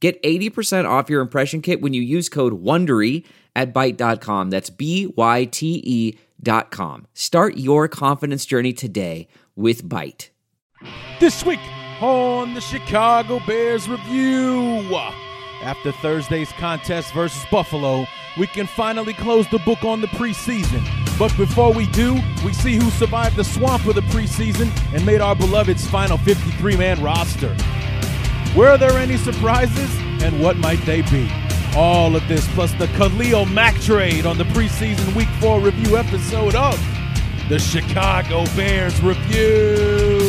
Get 80% off your impression kit when you use code WONDERY at Byte.com. That's B-Y-T-E dot com. Start your confidence journey today with Byte. This week on the Chicago Bears Review. After Thursday's contest versus Buffalo, we can finally close the book on the preseason. But before we do, we see who survived the swamp of the preseason and made our beloved's final 53 man roster. Were there any surprises, and what might they be? All of this plus the Khalil Mack trade on the preseason Week 4 review episode of the Chicago Bears Review.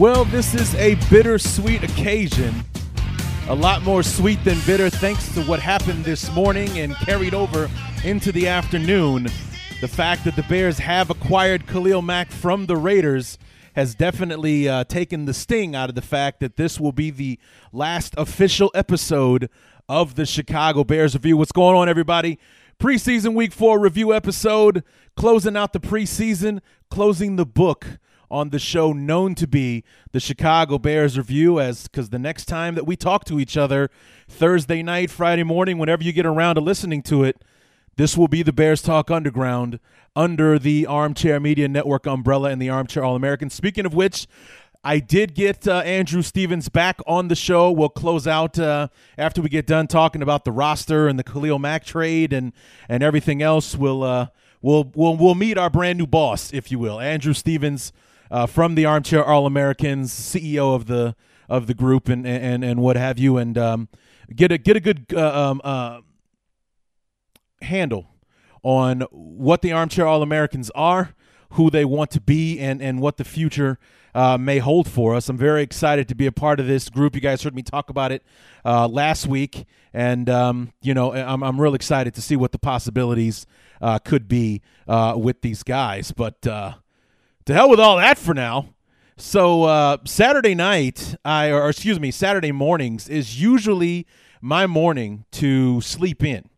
Well, this is a bittersweet occasion. A lot more sweet than bitter thanks to what happened this morning and carried over into the afternoon. The fact that the Bears have acquired Khalil Mack from the Raiders has definitely uh, taken the sting out of the fact that this will be the last official episode of the Chicago Bears review. What's going on, everybody? Preseason week four review episode, closing out the preseason, closing the book on the show known to be the Chicago Bears review as cuz the next time that we talk to each other Thursday night, Friday morning, whenever you get around to listening to it, this will be the Bears Talk Underground under the Armchair Media Network umbrella and the Armchair All American. Speaking of which, I did get uh, Andrew Stevens back on the show. We'll close out uh, after we get done talking about the roster and the Khalil Mack trade and and everything else. We'll uh, we'll we'll we'll meet our brand new boss, if you will, Andrew Stevens uh, from the Armchair All Americans, CEO of the of the group, and and and what have you, and um, get a get a good uh, um, uh, handle on what the Armchair All Americans are, who they want to be, and and what the future. Uh, may hold for us. I'm very excited to be a part of this group. You guys heard me talk about it uh, last week, and um, you know I'm I'm real excited to see what the possibilities uh, could be uh, with these guys. But uh, to hell with all that for now. So uh, Saturday night, I or excuse me, Saturday mornings is usually my morning to sleep in.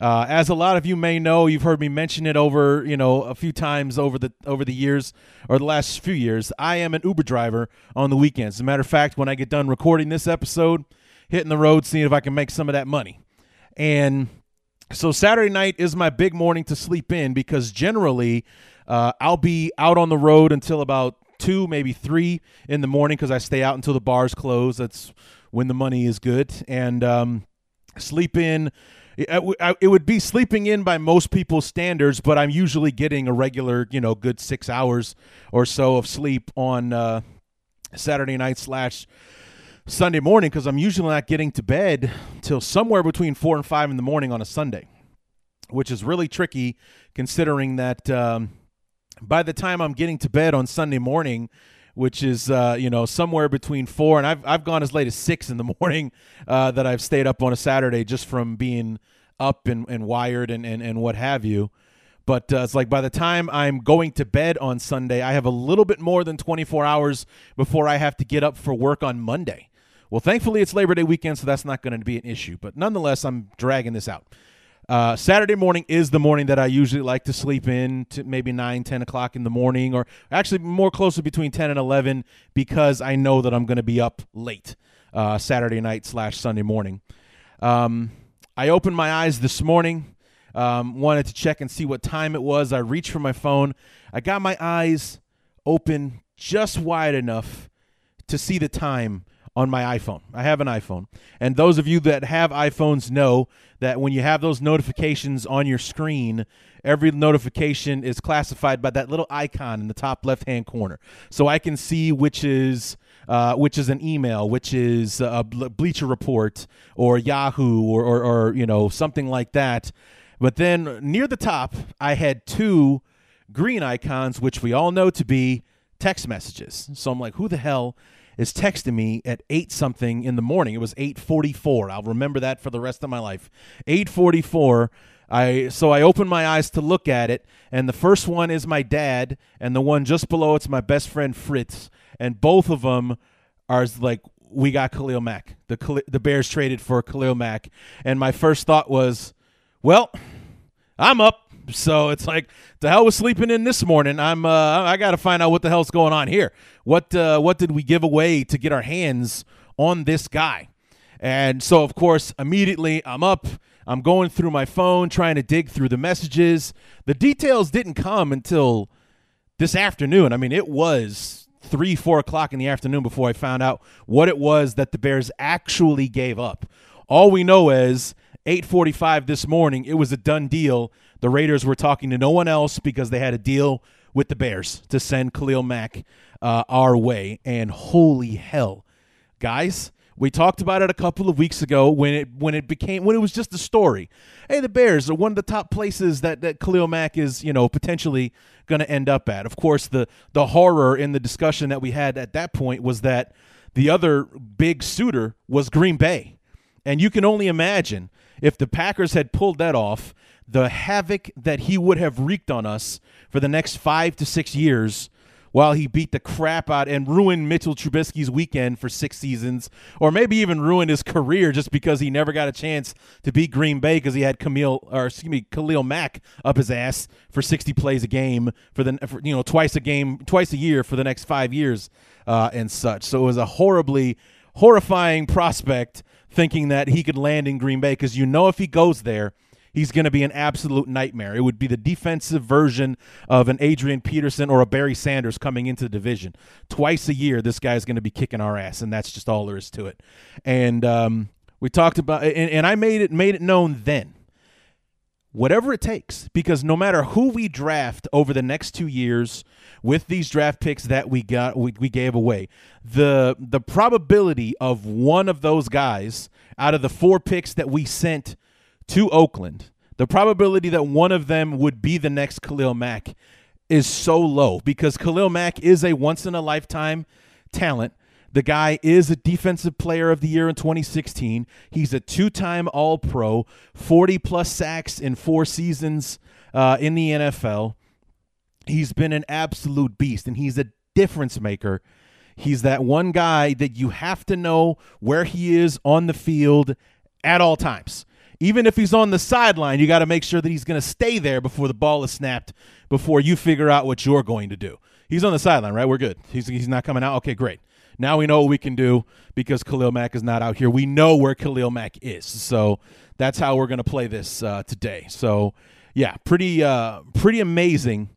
Uh, as a lot of you may know, you've heard me mention it over, you know, a few times over the over the years or the last few years. I am an Uber driver on the weekends. As a matter of fact, when I get done recording this episode, hitting the road, seeing if I can make some of that money. And so Saturday night is my big morning to sleep in because generally uh, I'll be out on the road until about two, maybe three in the morning because I stay out until the bars close. That's when the money is good. And um, sleep in it would be sleeping in by most people's standards, but I'm usually getting a regular, you know, good six hours or so of sleep on uh, Saturday night slash Sunday morning because I'm usually not getting to bed till somewhere between four and five in the morning on a Sunday, which is really tricky considering that um, by the time I'm getting to bed on Sunday morning, which is uh, you know somewhere between four and I've I've gone as late as six in the morning uh, that I've stayed up on a Saturday just from being up and, and wired and, and, and what have you. But uh, it's like by the time I'm going to bed on Sunday, I have a little bit more than 24 hours before I have to get up for work on Monday. Well, thankfully it's Labor Day weekend, so that's not going to be an issue. But nonetheless, I'm dragging this out. Uh, Saturday morning is the morning that I usually like to sleep in to maybe 9, 10 o'clock in the morning, or actually more closer between 10 and 11 because I know that I'm going to be up late uh, Saturday night slash Sunday morning. Um, I opened my eyes this morning, um, wanted to check and see what time it was. I reached for my phone. I got my eyes open just wide enough to see the time on my iPhone. I have an iPhone. And those of you that have iPhones know that when you have those notifications on your screen, every notification is classified by that little icon in the top left hand corner. So I can see which is uh, which is an email, which is a Bleacher Report or Yahoo or, or, or you know something like that. But then near the top, I had two green icons, which we all know to be text messages. So I'm like, who the hell is texting me at 8 something in the morning? It was 8:44. I'll remember that for the rest of my life. 8:44. I so I open my eyes to look at it, and the first one is my dad, and the one just below it's my best friend Fritz, and both of them are like we got Khalil Mack. The the Bears traded for Khalil Mack, and my first thought was, well, I'm up. So it's like the hell was sleeping in this morning. I'm uh, I got to find out what the hell's going on here. What uh, what did we give away to get our hands on this guy? And so of course immediately I'm up. I'm going through my phone trying to dig through the messages. The details didn't come until this afternoon. I mean, it was three, four o'clock in the afternoon before I found out what it was that the Bears actually gave up. All we know is 8:45 this morning, it was a done deal. The Raiders were talking to no one else because they had a deal with the Bears to send Khalil Mack uh, our way. And holy hell, guys, we talked about it a couple of weeks ago when it when it became when it was just a story. Hey, the Bears are one of the top places that that Khalil Mack is, you know, potentially going to end up at. Of course, the the horror in the discussion that we had at that point was that the other big suitor was Green Bay. And you can only imagine if the Packers had pulled that off, the havoc that he would have wreaked on us for the next five to six years while he beat the crap out and ruined Mitchell Trubisky's weekend for six seasons, or maybe even ruined his career just because he never got a chance to beat Green Bay because he had Camille or excuse me Khalil Mack up his ass for 60 plays a game for the for, you know twice a game twice a year for the next five years uh, and such. So it was a horribly horrifying prospect thinking that he could land in Green Bay because you know if he goes there, he's going to be an absolute nightmare. It would be the defensive version of an Adrian Peterson or a Barry Sanders coming into the division. Twice a year, this guy's going to be kicking our ass, and that's just all there is to it. And um, we talked about, and, and I made it made it known then. Whatever it takes, because no matter who we draft over the next two years, with these draft picks that we got we, we gave away the the probability of one of those guys out of the four picks that we sent to Oakland the probability that one of them would be the next Khalil Mack is so low because Khalil Mack is a once in a lifetime talent the guy is a defensive player of the year in 2016. He's a two time All Pro, 40 plus sacks in four seasons uh, in the NFL he's been an absolute beast and he's a difference maker. He's that one guy that you have to know where he is on the field at all times. Even if he's on the sideline, you got to make sure that he's going to stay there before the ball is snapped before you figure out what you're going to do. He's on the sideline, right? We're good. He's, he's not coming out. Okay, great. Now we know what we can do because Khalil Mack is not out here. We know where Khalil Mack is. So that's how we're going to play this uh, today. So, yeah, pretty uh, pretty amazing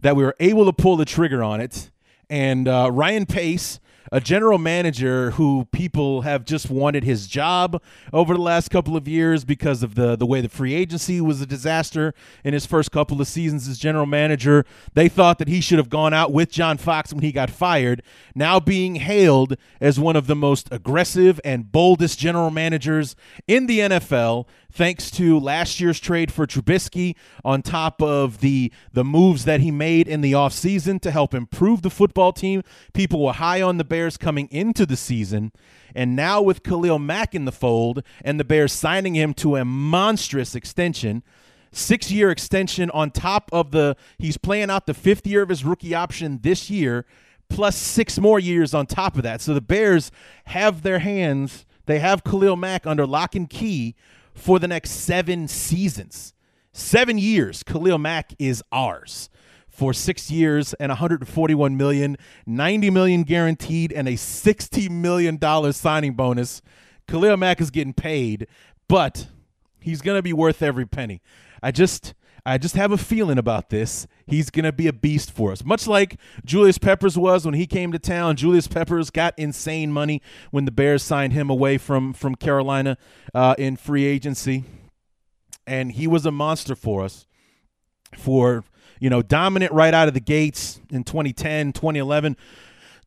that we were able to pull the trigger on it. And uh, Ryan Pace a general manager who people have just wanted his job over the last couple of years because of the the way the free agency was a disaster in his first couple of seasons as general manager. They thought that he should have gone out with John Fox when he got fired. Now being hailed as one of the most aggressive and boldest general managers in the NFL thanks to last year's trade for Trubisky on top of the the moves that he made in the offseason to help improve the football team. People were high on the Bears coming into the season. And now with Khalil Mack in the fold and the Bears signing him to a monstrous extension, six year extension on top of the, he's playing out the fifth year of his rookie option this year, plus six more years on top of that. So the Bears have their hands, they have Khalil Mack under lock and key for the next seven seasons. Seven years, Khalil Mack is ours for six years and 141 million, 90 million guaranteed, and a 60 million dollar signing bonus. Khalil Mack is getting paid, but he's gonna be worth every penny. I just I just have a feeling about this. He's going to be a beast for us. Much like Julius Peppers was when he came to town. Julius Peppers got insane money when the Bears signed him away from, from Carolina uh, in free agency. And he was a monster for us for, you know, dominant right out of the gates in 2010, 2011.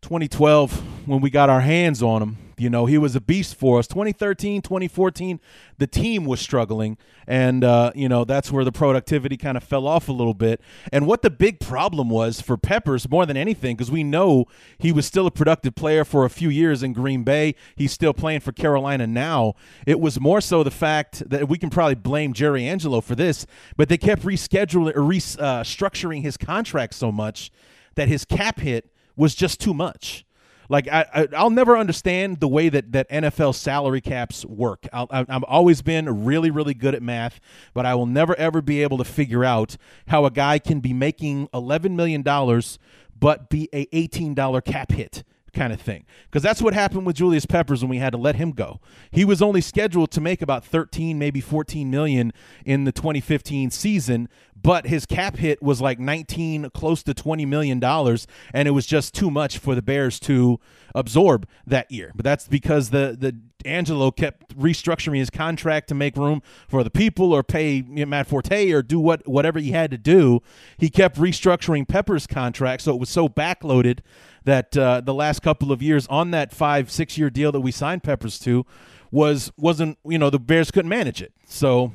2012 when we got our hands on him. You know, he was a beast for us. 2013, 2014, the team was struggling. And, uh, you know, that's where the productivity kind of fell off a little bit. And what the big problem was for Peppers more than anything, because we know he was still a productive player for a few years in Green Bay. He's still playing for Carolina now. It was more so the fact that we can probably blame Jerry Angelo for this, but they kept rescheduling or restructuring uh, his contract so much that his cap hit was just too much. Like I, I will never understand the way that that NFL salary caps work. i have always been really really good at math, but I will never ever be able to figure out how a guy can be making eleven million dollars but be a eighteen dollar cap hit kind of thing. Because that's what happened with Julius Peppers when we had to let him go. He was only scheduled to make about 13, maybe 14 million in the 2015 season, but his cap hit was like 19, close to 20 million dollars, and it was just too much for the Bears to absorb that year. But that's because the the Angelo kept restructuring his contract to make room for the people or pay Matt Forte or do what whatever he had to do. He kept restructuring Pepper's contract, so it was so backloaded that uh, the last couple of years on that five six year deal that we signed Peppers to was wasn't you know the Bears couldn't manage it, so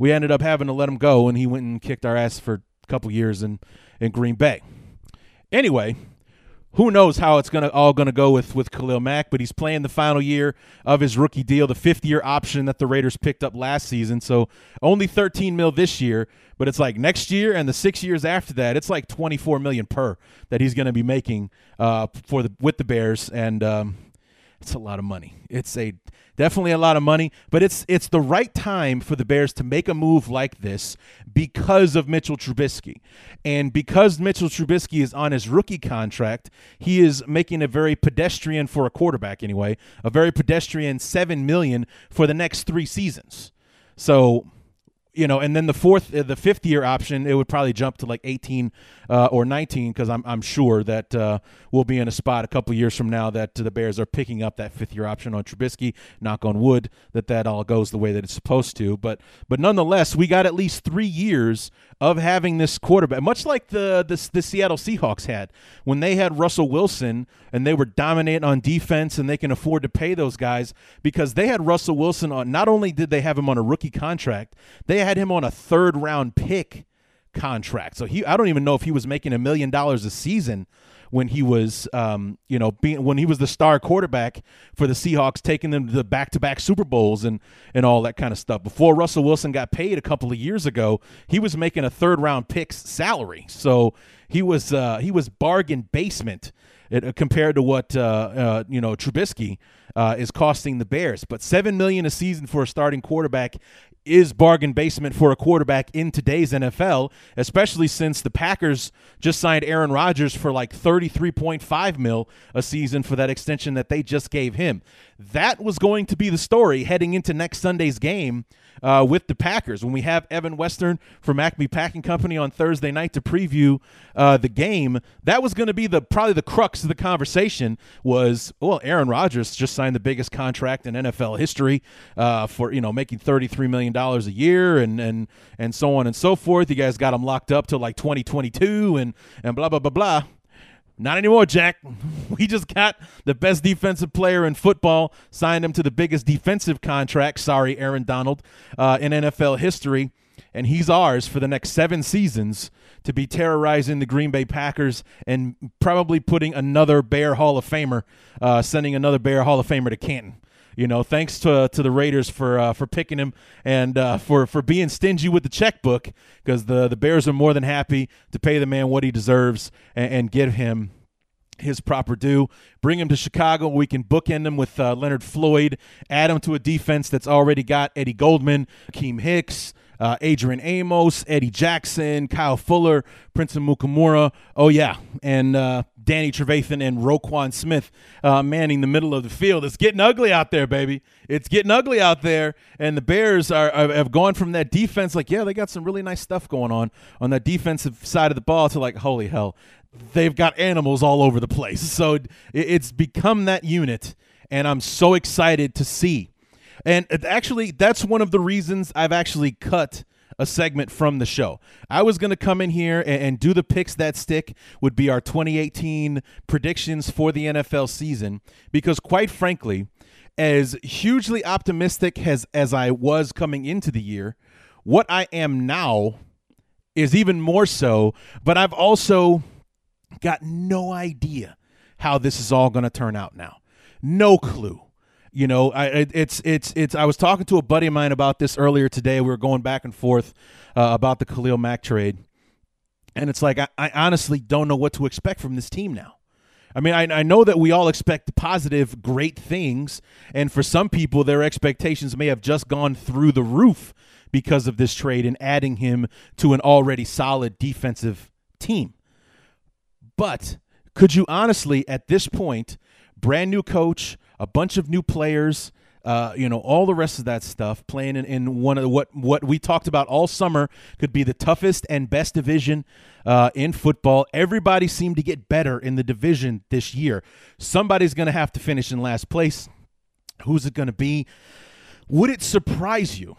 we ended up having to let him go, and he went and kicked our ass for a couple years in in Green Bay. Anyway, who knows how it's gonna all gonna go with with Khalil Mack, but he's playing the final year of his rookie deal, the fifth year option that the Raiders picked up last season. So only 13 mil this year, but it's like next year and the six years after that, it's like 24 million per that he's gonna be making uh, for the with the Bears, and um, it's a lot of money. It's a definitely a lot of money, but it's it's the right time for the Bears to make a move like this because of Mitchell Trubisky. And because Mitchell Trubisky is on his rookie contract, he is making a very pedestrian for a quarterback anyway, a very pedestrian 7 million for the next 3 seasons. So you know, and then the fourth, uh, the fifth year option, it would probably jump to like 18 uh, or 19 because I'm, I'm sure that uh, we'll be in a spot a couple years from now that the Bears are picking up that fifth year option on Trubisky. Knock on wood that that all goes the way that it's supposed to. But but nonetheless, we got at least three years of having this quarterback, much like the, the the Seattle Seahawks had when they had Russell Wilson and they were dominating on defense and they can afford to pay those guys because they had Russell Wilson on. Not only did they have him on a rookie contract, they had him on a third round pick contract. So he I don't even know if he was making a million dollars a season when he was um, you know being when he was the star quarterback for the Seahawks taking them to the back-to-back Super Bowls and and all that kind of stuff. Before Russell Wilson got paid a couple of years ago, he was making a third round picks salary. So he was uh, he was bargain basement uh, compared to what uh, uh, you know Trubisky uh, is costing the Bears. But seven million a season for a starting quarterback is bargain basement for a quarterback in today's NFL, especially since the Packers just signed Aaron Rodgers for like 33.5 mil a season for that extension that they just gave him. That was going to be the story heading into next Sunday's game uh, with the Packers. When we have Evan Western from Acme Packing Company on Thursday night to preview uh, the game, that was going to be the probably the crux of the conversation. Was well, Aaron Rodgers just signed the biggest contract in NFL history uh, for you know making thirty three million dollars a year and and and so on and so forth. You guys got him locked up till like twenty twenty two and and blah blah blah blah. Not anymore, Jack. We just got the best defensive player in football, signed him to the biggest defensive contract, sorry, Aaron Donald, uh, in NFL history. And he's ours for the next seven seasons to be terrorizing the Green Bay Packers and probably putting another Bear Hall of Famer, uh, sending another Bear Hall of Famer to Canton. You know, thanks to to the Raiders for uh, for picking him and uh, for for being stingy with the checkbook because the the Bears are more than happy to pay the man what he deserves and, and give him his proper due. Bring him to Chicago. We can bookend him with uh, Leonard Floyd. Add him to a defense that's already got Eddie Goldman, Akiem Hicks, uh, Adrian Amos, Eddie Jackson, Kyle Fuller, Prince Amukamara. Oh, yeah. And uh, Danny Trevathan and Roquan Smith uh, manning the middle of the field. It's getting ugly out there, baby. It's getting ugly out there. And the Bears are, are have gone from that defense, like, yeah, they got some really nice stuff going on on that defensive side of the ball to like, holy hell, they've got animals all over the place. So it's become that unit. And I'm so excited to see and actually, that's one of the reasons I've actually cut a segment from the show. I was going to come in here and, and, do the picks that stick, would be our 2018 predictions for the NFL season, because quite frankly, as hugely optimistic as, as I was coming into the year, what I am now is even more so, but I've also got no idea how this is all going to turn out now. No clue. You know, I, it's it's it's. I was talking to a buddy of mine about this earlier today. We were going back and forth uh, about the Khalil Mack trade, and it's like I, I, honestly don't know what to expect from this team now. I mean, I, I know that we all expect positive, great things, and for some people, their expectations may have just gone through the roof because of this trade and adding him to an already solid defensive team. But could you honestly, at this point, brand new coach, a bunch of new players, uh, you know, all the rest of that stuff, playing in, in one of the, what what we talked about all summer could be the toughest and best division uh, in football. Everybody seemed to get better in the division this year. Somebody's going to have to finish in last place. Who's it going to be? Would it surprise you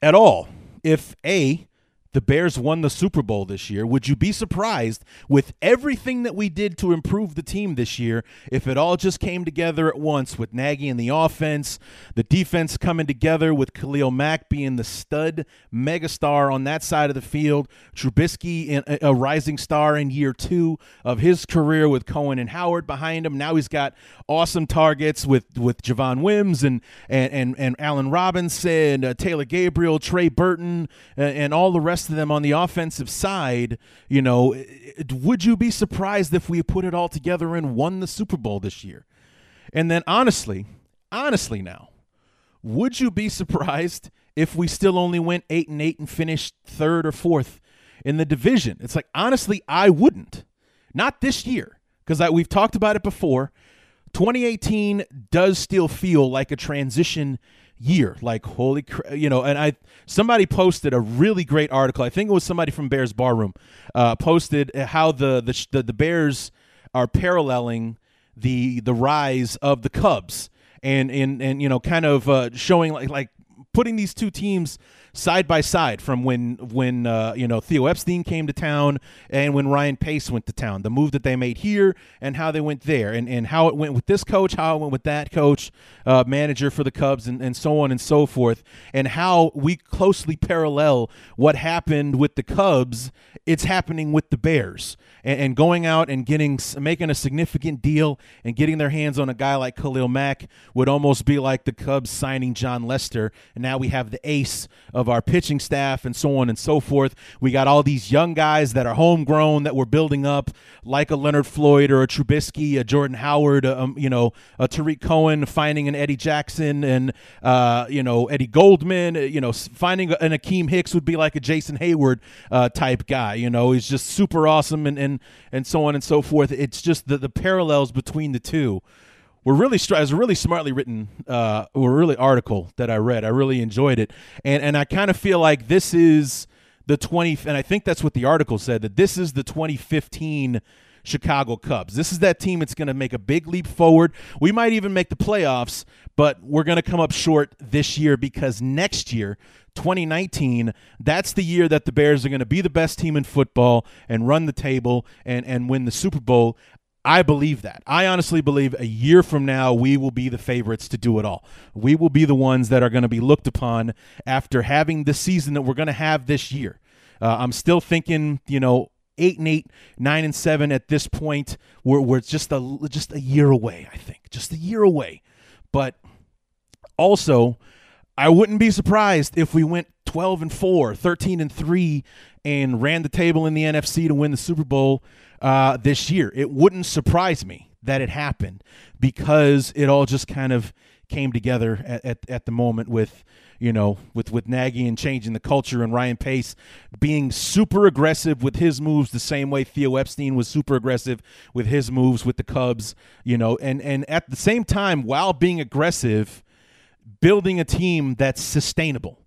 at all if a the Bears won the Super Bowl this year. Would you be surprised with everything that we did to improve the team this year if it all just came together at once with Nagy and the offense, the defense coming together with Khalil Mack being the stud megastar on that side of the field, Trubisky a rising star in year two of his career with Cohen and Howard behind him. Now he's got awesome targets with with Javon Wims and and and, and Allen Robinson, uh, Taylor Gabriel, Trey Burton, uh, and all the rest them on the offensive side, you know, would you be surprised if we put it all together and won the Super Bowl this year? And then honestly, honestly now, would you be surprised if we still only went 8 and 8 and finished third or fourth in the division? It's like honestly, I wouldn't. Not this year because we've talked about it before. 2018 does still feel like a transition year. Like holy, cr- you know. And I somebody posted a really great article. I think it was somebody from Bears Barroom uh, posted how the, the the the Bears are paralleling the the rise of the Cubs and and and you know kind of uh, showing like like putting these two teams side by side from when when uh, you know Theo Epstein came to town and when Ryan Pace went to town. The move that they made here and how they went there, and, and how it went with this coach, how it went with that coach, uh, manager for the Cubs, and, and so on and so forth, and how we closely parallel what happened with the Cubs. It's happening with the Bears and, and going out and getting making a significant deal and getting their hands on a guy like Khalil Mack would almost be like the Cubs signing Jon Lester, and now we have the ace of our pitching staff and so on and so forth. We got all these young guys that are homegrown that we're building up, like a Leonard Floyd or a Trubisky, a Jordan Howard, um, you know, a Tarik Cohen, finding an Eddie Jackson and uh, you know Eddie Goldman, you know, finding an Akiem Hicks would be like a Jason Heyward uh, type guy. You know, he's just super awesome and and and so on and so forth. It's just the the parallels between the two were really it was a really smartly written uh were really article that I read. I really enjoyed it. And and I kind of feel like this is the 20 and I think that's what the article said that this is the 2015 Chicago Cubs. This is that team that's going to make a big leap forward. We might even make the playoffs, but we're going to come up short this year because next year 2019, that's the year that the Bears are going to be the best team in football and run the table and, and win the Super Bowl. I believe that. I honestly believe a year from now, we will be the favorites to do it all. We will be the ones that are going to be looked upon after having the season that we're going to have this year. Uh, I'm still thinking, you know, eight and eight, nine and seven at this point. We're, we're just a just a year away. I think just a year away. But also, I wouldn't be surprised if we went 12 and 4, 13 and 3 and ran the table in the NFC to win the Super Bowl uh, this year. It wouldn't surprise me that it happened because it all just kind of came together at, at, at, the moment with you know with with Nagy and changing the culture and Ryan Pace being super aggressive with his moves the same way Theo Epstein was super aggressive with his moves with the Cubs you know and and at the same time while being aggressive building a team that's sustainable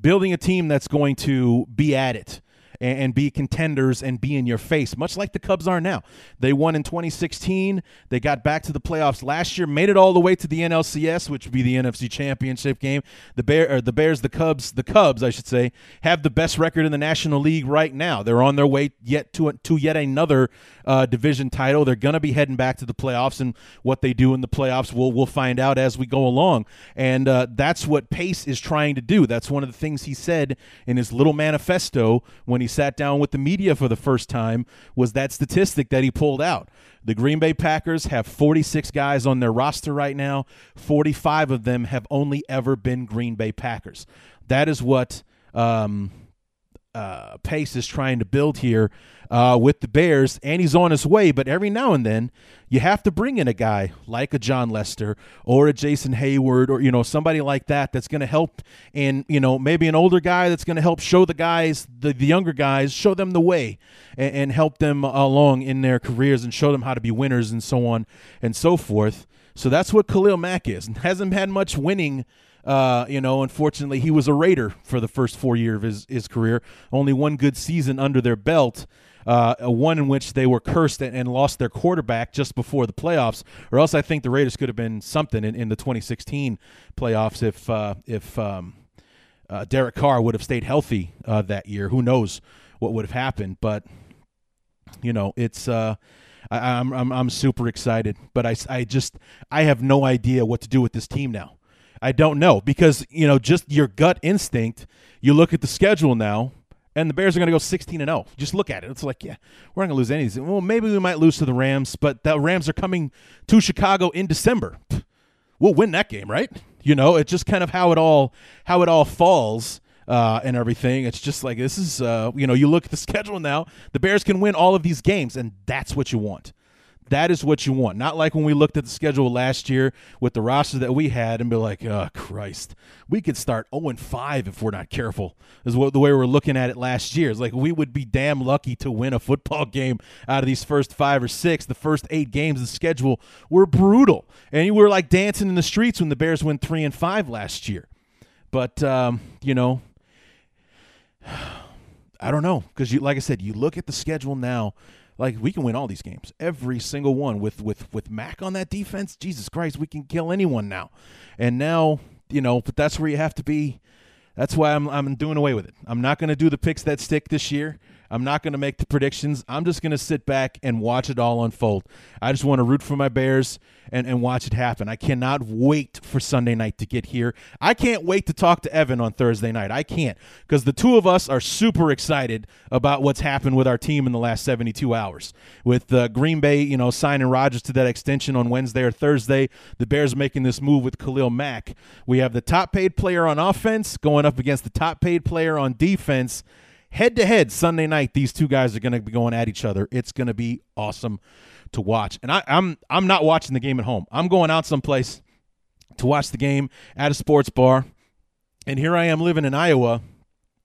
building a team that's going to be at it and, and be contenders and be in your face, much like the Cubs are now. They won in 2016. They got back to the playoffs last year, made it all the way to the NLCS, which would be the NFC Championship game. The Bear, the Bears, the Cubs, the Cubs, I should say, have the best record in the National League right now. They're on their way yet to to yet another uh, division title. They're to be heading back to the playoffs, and what they do in the playoffs, we'll we'll find out as we go along. And uh, that's what Pace is trying to do. That's one of the things he said in his little manifesto when he sat down with the media for the first time. Was that statistic that he pulled out? The Green Bay Packers have 46 guys on their roster right now. 45 of them have only ever been Green Bay Packers. That is what. Um, uh, Pace is trying to build here uh, with the Bears, and he's on his way. But every now and then, you have to bring in a guy like a Jon Lester or a Jason Heyward or you know somebody like that that's going to help, and you know maybe an older guy that's going to help show the guys, the, the younger guys, show them the way and, and help them along in their careers and show them how to be winners and so on and so forth. So that's what Khalil Mack is. Hasn't had much winning uh, you know, unfortunately, he was a Raider for the first four years of his, his career. Only one good season under their belt. Uh, one in which they were cursed and, and, lost their quarterback just before the playoffs, or else I think the Raiders could have been something in, in the 2016 playoffs if uh, if um, uh, Derek Carr would have stayed healthy uh, that year. Who knows what would have happened? But you know, it's uh, I, I'm, I'm I'm super excited, but I I just I have no idea what to do with this team now. I don't know because you know just your gut instinct. You look at the schedule now, and the Bears are going to go 16 and 0. Just look at it. It's like, yeah, we're not going to lose any. Well, maybe we might lose to the Rams, but the Rams are coming to Chicago in December. We'll win that game, right? You know, it's just kind of how it all how it all falls. Uh, and everything. It's just like this is, uh, you know, you look at the schedule now. The Bears can win all of these games, and that's what you want. That is what you want. Not like when we looked at the schedule last year with the roster that we had and be like, oh, Christ, we could start 0 5 if we're not careful, is what the way we're looking at it last year. It's like we would be damn lucky to win a football game out of these first five or six. The first eight games of the schedule were brutal. And you were like dancing in the streets when the Bears went 3 and 5 last year. But, um, you know, I don't know. Because, you, like I said, you look at the schedule now like we can win all these games, every single one with with with Mack on that defense. Jesus Christ, we can kill anyone now. And now, you know, but that's where you have to be. That's why I'm I'm doing away with it. I'm not going to do the picks that stick this year. I'm not going to make the predictions. I'm just going to sit back and watch it all unfold. I just want to root for my Bears and, and watch it happen. I cannot wait for Sunday night to get here. I can't wait to talk to Evan on Thursday night. I can't because the two of us are super excited about what's happened with our team in the last 72 hours. With uh, Green Bay, you know, signing Rodgers to that extension on Wednesday or Thursday, the Bears making this move with Khalil Mack. We have the top paid player on offense going up against the top paid player on defense head to head Sunday night. These two guys are going to be going at each other. It's going to be awesome to watch. And I, I'm I'm not watching the game at home. I'm going out someplace to watch the game at a sports bar. And here I am living in Iowa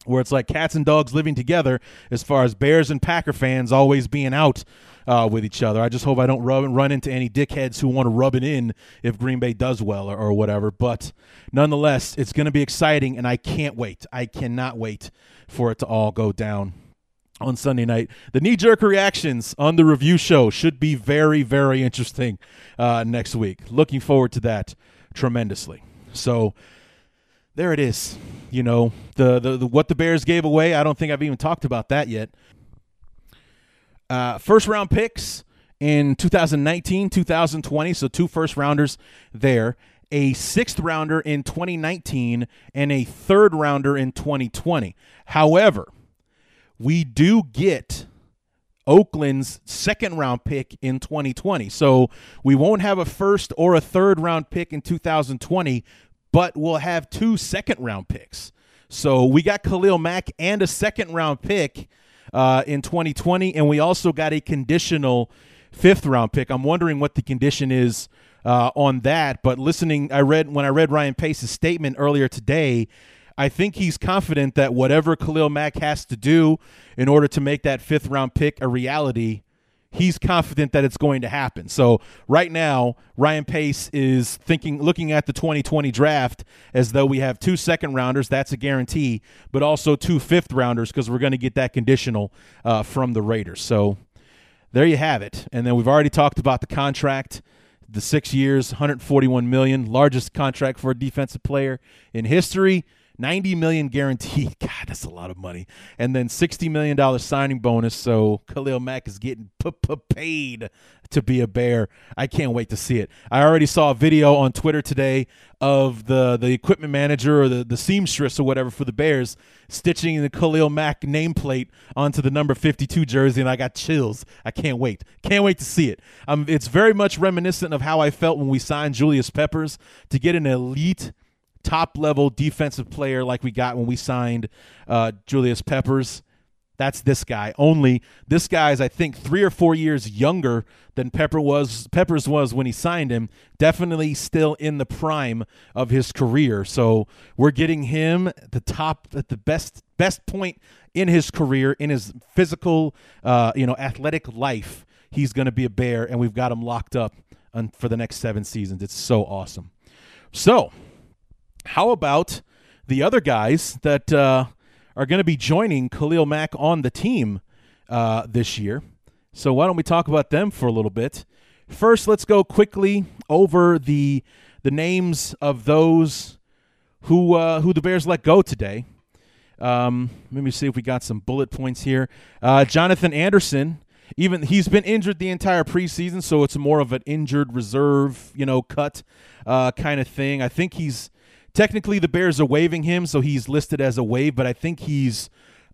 where it's like cats and dogs living together as far as Bears and Packer fans always being out uh, with each other. I just hope I don't rub, run into any dickheads who want to rub it in if Green Bay does well or, or whatever. But nonetheless, it's going to be exciting, and I can't wait. I cannot wait for it to all go down on Sunday night. The knee jerk reactions on the review show should be very, very interesting uh, next week. Looking forward to that tremendously. So there it is. You know, the, the, the what the Bears gave away. I don't think I've even talked about that yet. Uh, first round picks in 2019, 2020. So two first rounders there. A sixth rounder in 2019 and a third rounder in 2020. However, we do get Oakland's second round pick in 2020. So we won't have a first or a third round pick in 2020, but we'll have two second round picks. So we got Khalil Mack and a second round pick uh, in 2020, and we also got a conditional fifth round pick. I'm wondering what the condition is uh, on that. But listening, I read when I read Ryan Pace's statement earlier today. I think he's confident that whatever Khalil Mack has to do in order to make that fifth round pick a reality, he's confident that it's going to happen. So right now, Ryan Pace is thinking, looking at the 2020 draft as though we have two second rounders. That's a guarantee, but also two fifth rounders because we're going to get that conditional uh, from the Raiders. So there you have it. And then we've already talked about the contract. The six years, 141 million, largest contract for a defensive player in history. 90 million guaranteed. God, that's a lot of money. And then 60 million dollar signing bonus. So Khalil Mack is getting paid to be a bear. I can't wait to see it. I already saw a video on Twitter today of the the equipment manager or the, the seamstress or whatever for the Bears stitching the Khalil Mack nameplate onto the number 52 jersey, and I got chills. I can't wait. Can't wait to see it. Um, it's very much reminiscent of how I felt when we signed Julius Peppers to get an elite – top level defensive player like we got when we signed uh, Julius Peppers. That's this guy. Only this guy is, I think, three or four years younger than Pepper was. Peppers was when he signed him. Definitely still in the prime of his career. So we're getting him at the top, at the best best point in his career, in his physical, uh, you know, athletic life. He's going to be a bear, and we've got him locked up for the next seven seasons. It's so awesome. So how about the other guys that uh, are going to be joining Khalil Mack on the team uh, this year? So why don't we talk about them for a little bit? First, let's go quickly over the the names of those who uh, who the Bears let go today. Um, let me see if we got some bullet points here. Uh, Jonathan Anderson, even he's been injured the entire preseason, so it's more of an injured reserve, you know, cut uh, kind of thing. I think he's Technically, the Bears are waiving him, so he's listed as a waive, but I think he's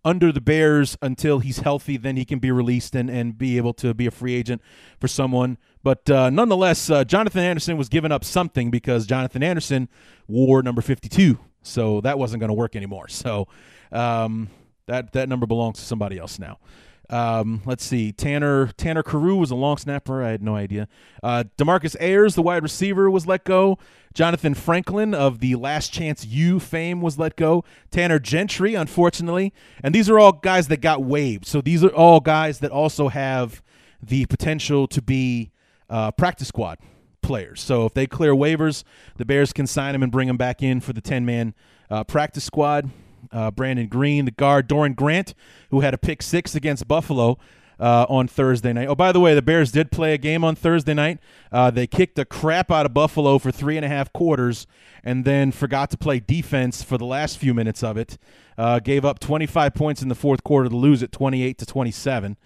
under the Bears until he's healthy. Then he can be released and, and be able to be a free agent for someone. But uh, nonetheless, uh, Jonathan Anderson was giving up something because Jonathan Anderson wore number 52. So that wasn't going to work anymore. So um, that, that number belongs to somebody else now. Um, let's see. Tanner Tanner Carew was a long snapper. I had no idea. Uh, Demarcus Ayers, the wide receiver, was let go. Jonathan Franklin of the Last Chance U fame was let go. Tanner Gentry, unfortunately, and these are all guys that got waived. So these are all guys that also have the potential to be uh, practice squad players. So if they clear waivers, the Bears can sign them and bring them back in for the ten man uh, practice squad uh, Brandon Green, the guard, Doran Grant, who had a pick six against Buffalo. Uh, on Thursday night. Oh, by the way, the Bears did play a game on Thursday night. Uh, they kicked the crap out of Buffalo for three and a half quarters, and then forgot to play defense for the last few minutes of it. Uh, gave up 25 points in the fourth quarter to lose at 28 to 27,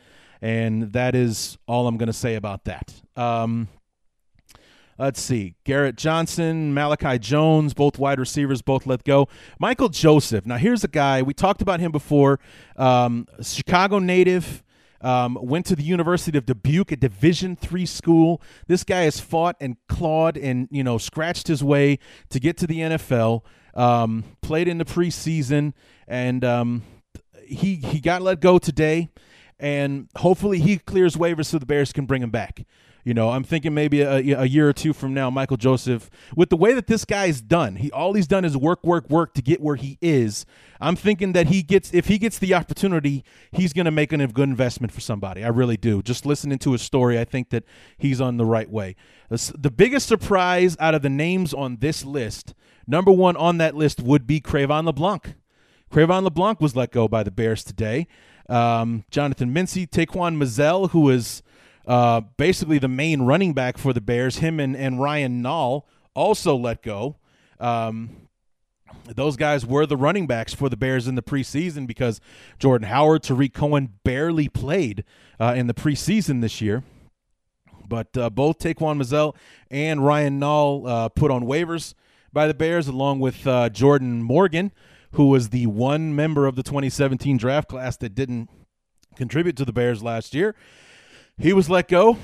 and that is all I'm going to say about that. Um, Let's see. Garrett Johnson, Malachi Jones, both wide receivers, both let go. Michael Joseph. Now, here's a guy. We talked about him before. Um, Chicago native. Um, went to the University of Dubuque, a Division three school. This guy has fought and clawed and you know scratched his way to get to the NFL. Um, played in the preseason, and um, he he got let go today. And hopefully he clears waivers so the Bears can bring him back. You know, I'm thinking maybe a, a, year or two from now, Michael Joseph, with the way that this guy's done, he all he's done is work, work, work to get where he is. I'm thinking that he gets if he gets the opportunity, he's going to make a good investment for somebody. I really do. Just listening to his story, I think that he's on the right way. The biggest surprise out of the names on this list, number one on that list would be Cre'Von LeBlanc. Cre'Von LeBlanc was let go by the Bears today. Um, Jonathan Mincy, Taquan Mizzell, who is uh, basically the main running back for the Bears, him and, and Ryan Nall also let go. Um, those guys were the running backs for the Bears in the preseason because Jordan Howard, Tarik Cohen barely played uh, in the preseason this year. But uh, both Taquan Mizzell and Ryan Nall uh, put on waivers by the Bears, along with uh, Jordan Morgan, who was the one member of the 2017 draft class that didn't contribute to the Bears last year he was let go.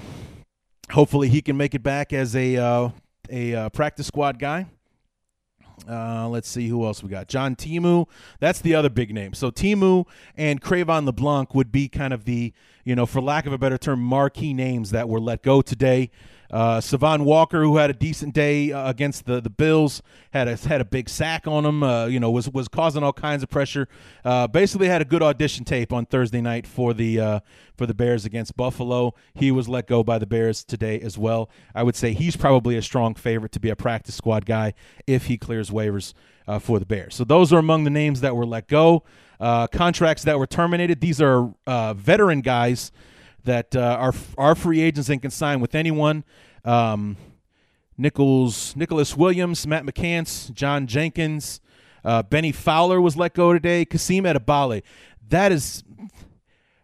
Hopefully, he can make it back as a uh, a uh, practice squad guy. Uh, let's see who else we got. John Timu, that's the other big name. So Timu and Cre'Von LeBlanc would be kind of the, you know, for lack of a better term, marquee names that were let go today. Uh, Savon Walker, who had a decent day uh, against the, the Bills, had a had a big sack on him. Uh, you know, was was causing all kinds of pressure. Uh, basically, had a good audition tape on Thursday night for the uh, for the Bears against Buffalo. He was let go by the Bears today as well. I would say he's probably a strong favorite to be a practice squad guy if he clears waivers uh, for the Bears. So those are among the names that were let go. contracts that were terminated. These are veteran guys that uh, are free agents and can sign with anyone. Um, Nichols, Nicholas Williams, Matt McCants, John Jenkins, uh, Bennie Fowler was let go today. Kasim Edebali. That is,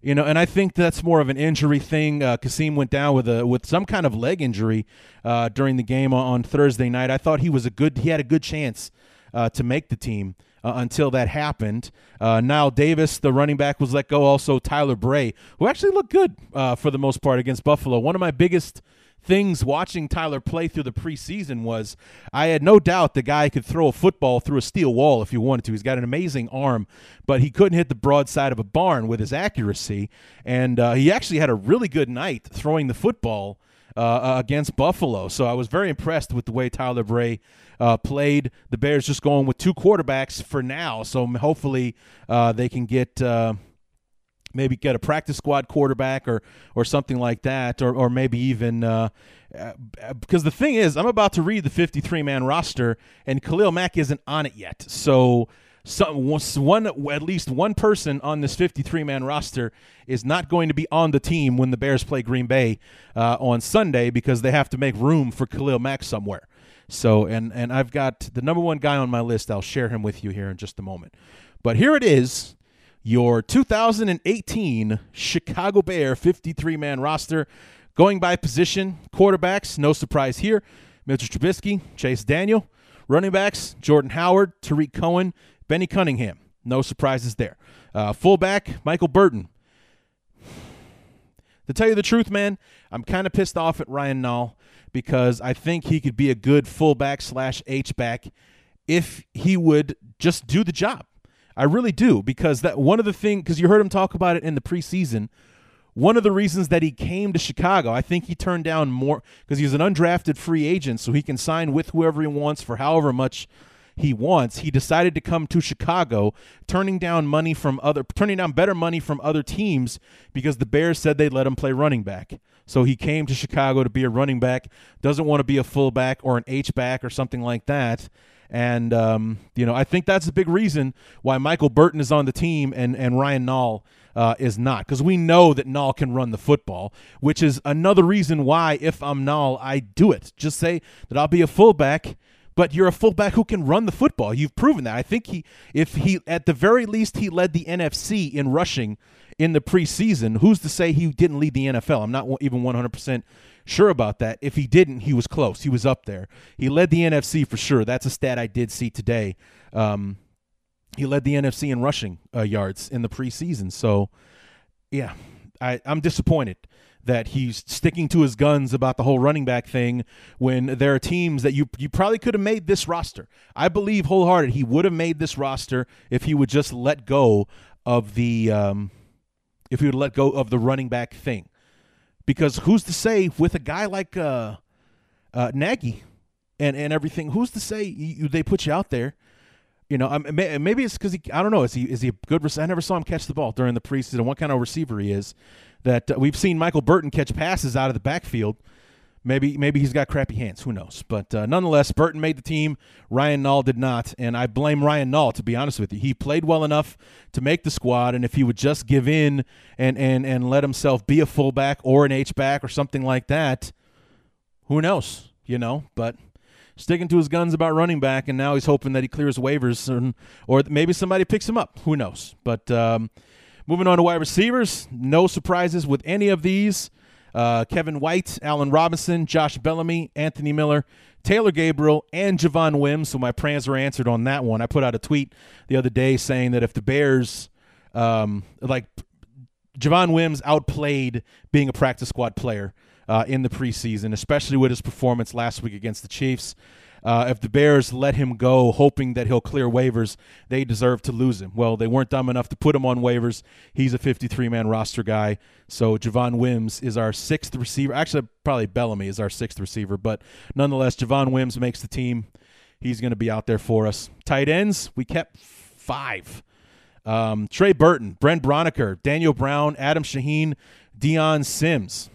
you know, and I think that's more of an injury thing. Uh, Kasim went down with a with some kind of leg injury uh, during the game on, on, Thursday night. I thought he was a good. He had a good chance uh, to make the team uh, until that happened. Uh, Knile Davis, the running back, was let go. Also, Tyler Bray, who actually looked good uh, for the most part against Buffalo. One of my biggest things watching Tyler play through the preseason was I had no doubt the guy could throw a football through a steel wall if he wanted to. He's got an amazing arm, but he couldn't hit the broadside of a barn with his accuracy. And uh, he actually had a really good night throwing the football uh, uh, against Buffalo. So I was very impressed with the way Tyler Bray uh, played. The Bears just going with two quarterbacks for now. So hopefully uh, they can get uh, maybe get a practice squad quarterback or or something like that, or or maybe even uh, uh, because the thing is, I'm about to read the 53 man roster, and Khalil Mack isn't on it yet. So some one at least one person on this 53 man roster is not going to be on the team when the Bears play Green Bay uh, on Sunday because they have to make room for Khalil Mack somewhere. So and and I've got the number one guy on my list. I'll share him with you here in just a moment. But here it is, your 2018 Chicago Bear 53 man roster, going by position. Quarterbacks, no surprise here. Mitchell Trubisky, Chase Daniel. Running backs, Jordan Howard, Tarik Cohen, Benny Cunningham. No surprises there. Uh, fullback, Michael Burton. To tell you the truth, man, I'm kind of pissed off at Ryan Nall because I think he could be a good fullback slash H back if he would just do the job. I really do because that one of the things because you heard him talk about it in the preseason. One of the reasons that he came to Chicago, I think he turned down more because he's an undrafted free agent, so he can sign with whoever he wants for however much he wants. He decided to come to Chicago, turning down money from other turning down better money from other teams because the Bears said they'd let him play running back. So he came to Chicago to be a running back, doesn't want to be a fullback or an H back or something like that. And um, you know, I think that's a big reason why Michael Burton is on the team and and Ryan Nall uh, is not, because we know that Nall can run the football, which is another reason why if I'm Nall, I do it. Just say that I'll be a fullback but you're a fullback who can run the football. You've proven that. I think he, if he, at the very least, he led the NFC in rushing in the preseason. Who's to say he didn't lead the NFL? I'm not even 100% sure about that. If he didn't, he was close. He was up there. He led the NFC for sure. That's a stat I did see today. Um, he led the NFC in rushing uh, yards in the preseason. So, yeah, I, I'm disappointed that he's sticking to his guns about the whole running back thing when there are teams that you you probably could have made this roster. I believe wholehearted he would have made this roster if he would just let go of the um, if he would let go of the running back thing. Because who's to say with a guy like uh, uh, Nagy and and everything, who's to say you, they put you out there? You know, maybe it's because he. I don't know. Is he is he a good? I never saw him catch the ball during the preseason. What kind of receiver he is? That uh, we've seen Michael Burton catch passes out of the backfield. Maybe maybe he's got crappy hands. Who knows? But uh, nonetheless, Burton made the team. Ryan Nall did not, and I blame Ryan Nall to be honest with you. He played well enough to make the squad, and if he would just give in and and and let himself be a fullback or an H back or something like that, who knows? You know, but sticking to his guns about running back, and now he's hoping that he clears waivers, and, or maybe somebody picks him up. Who knows? But um, Moving on to wide receivers, no surprises with any of these. Uh, Kevin White, Allen Robinson, Josh Bellamy, Anthony Miller, Taylor Gabriel, and Javon Wims. So my prayers were answered on that one. I put out a tweet the other day saying that if the Bears, um, like Javon Wims, outplayed being a practice squad player uh, in the preseason, especially with his performance last week against the Chiefs. Uh, if the Bears let him go, hoping that he'll clear waivers, they deserve to lose him. Well, they weren't dumb enough to put him on waivers. He's a 53 man roster guy. So Javon Wims is our sixth receiver. Actually, probably Bellamy is our sixth receiver, but nonetheless, Javon Wims makes the team. He's going to be out there for us. Tight ends, we kept five. Um, Trey Burton, Brent Braunecker, Daniel Brown, Adam Shaheen, Dion Sims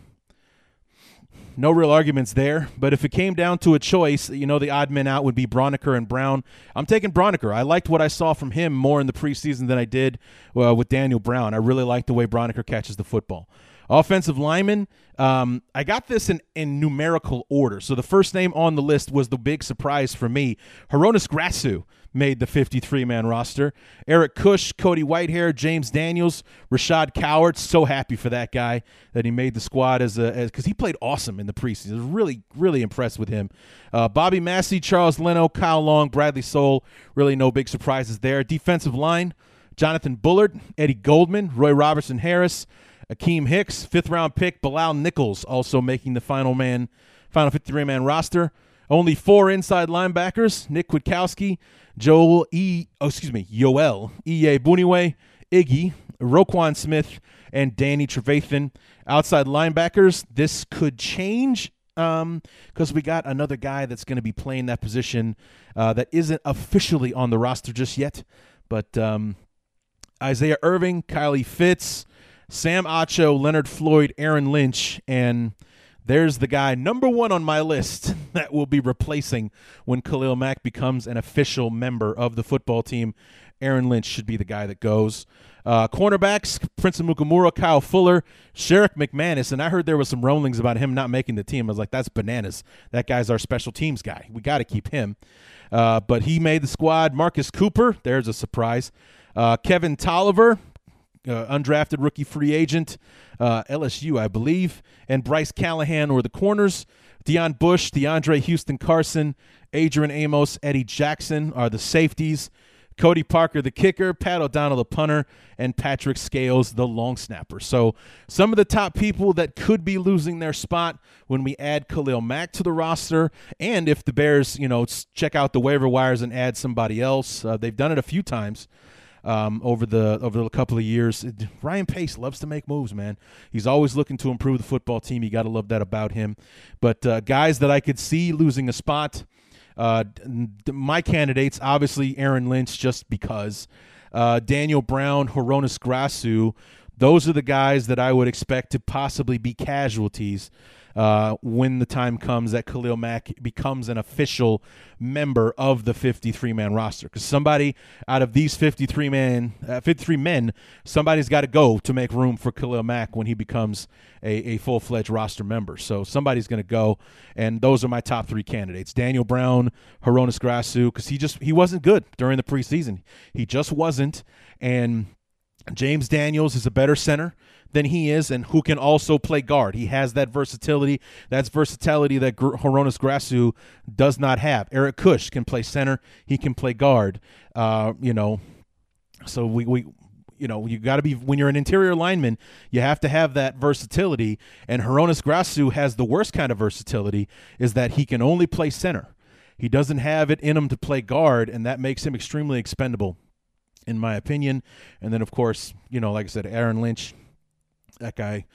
no real arguments there. But if it came down to a choice, you know, the odd men out would be Braunecker and Brown. I'm taking Braunecker. I liked what I saw from him more in the preseason than I did uh, with Daniel Brown. I really like the way Braunecker catches the football. Offensive lineman, um, I got this in, in numerical order. So the first name on the list was the big surprise for me. Hroniss Grasu made the 53 man roster. Eric Kush, Cody Whitehair, James Daniels, Rashad Coward. So happy for that guy that he made the squad as a because he played awesome in the preseason. I was really really impressed with him. Uh, Bobby Massey, Charles Leno, Kyle Long, Bradley Sowell. Really no big surprises there. Defensive line. Jonathan Bullard, Eddie Goldman, Roy Robertson Harris, Akiem Hicks, fifth round pick, Bilal Nichols also making the final man, final 53 man roster. Only four inside linebackers: Nick Kwiatkowski, Joel E. Oh, excuse me, Yoel E. Buniwe, Iggy, Roquan Smith, and Danny Trevathan. Outside linebackers, this could change because um, we got another guy that's going to be playing that position uh, that isn't officially on the roster just yet. But um, Isaiah Irving, Kylie Fitts, Sam Acho, Leonard Floyd, Aaron Lynch, and there's the guy number one on my list that will be replacing when Khalil Mack becomes an official member of the football team. Aaron Lynch should be the guy that goes. Uh, cornerbacks, Prince Amukamara, Kyle Fuller, Sherrick McManis, and I heard there was some rumblings about him not making the team. I was like, that's bananas. That guy's our special teams guy. We got to keep him. Uh, but he made the squad. Marcus Cooper, there's a surprise. Uh, Kevin Tolliver, uh, undrafted rookie free agent, uh, LSU, I believe, and Bryce Callahan were the corners. Deon Bush, DeAndre Houston Carson, Adrian Amos, Eddie Jackson are the safeties. Cody Parkey, the kicker, Pat O'Donnell, the punter, and Patrick Scales, the long snapper. So, some of the top people that could be losing their spot when we add Khalil Mack to the roster, and if the Bears, you know, check out the waiver wires and add somebody else. Uh, they've done it a few times um, over the over the couple of years. Ryan Pace loves to make moves, man. He's always looking to improve the football team. You got to love that about him. But uh, guys that I could see losing a spot, uh, my candidates obviously Aaron Lynch, just because. Uh, Daniel Brown, Hroniss Grasu, those are the guys that I would expect to possibly be casualties uh, when the time comes that Khalil Mack becomes an official member of the 53 man roster. Because somebody out of these 53 man, uh, 53 men, somebody's got to go to make room for Khalil Mack when he becomes a, a full fledged roster member. So somebody's going to go, and those are my top three candidates: Daniel Brown, Hroniss Grasu, because he just he wasn't good during the preseason. He just wasn't, and James Daniels is a better center than he is and who can also play guard. He has that versatility. That's versatility that Gr- Hroniss Grasu does not have. Eric Kush can play center. He can play guard. Uh, you know, so we, we you know, you got to be when you're an interior lineman, you have to have that versatility. And Hroniss Grasu has the worst kind of versatility is that he can only play center. He doesn't have it in him to play guard, and that makes him extremely expendable, in my opinion. And then, of course, you know, like I said, Aaron Lynch, that guy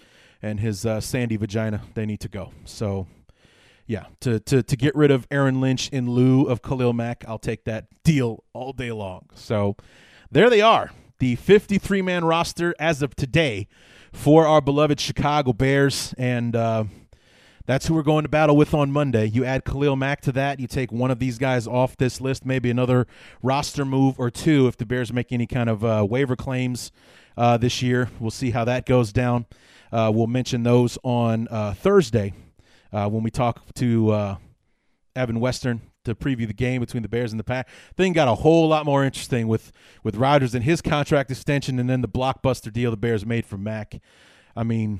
and his uh, sandy vagina, they need to go. So, yeah, to, to, to get rid of Aaron Lynch in lieu of Khalil Mack, I'll take that deal all day long. So, there they are. The 53 man roster as of today for our beloved Chicago Bears. And uh, that's who we're going to battle with on Monday. You add Khalil Mack to that, you take one of these guys off this list, maybe another roster move or two if the Bears make any kind of uh, waiver claims uh, this year. We'll see how that goes down. Uh, we'll mention those on uh, Thursday uh, when we talk to uh, Evan Western to preview the game between the Bears and the Pack. Thing got a whole lot more interesting with with Rodgers and his contract extension, and then the blockbuster deal the Bears made for Mack. I mean,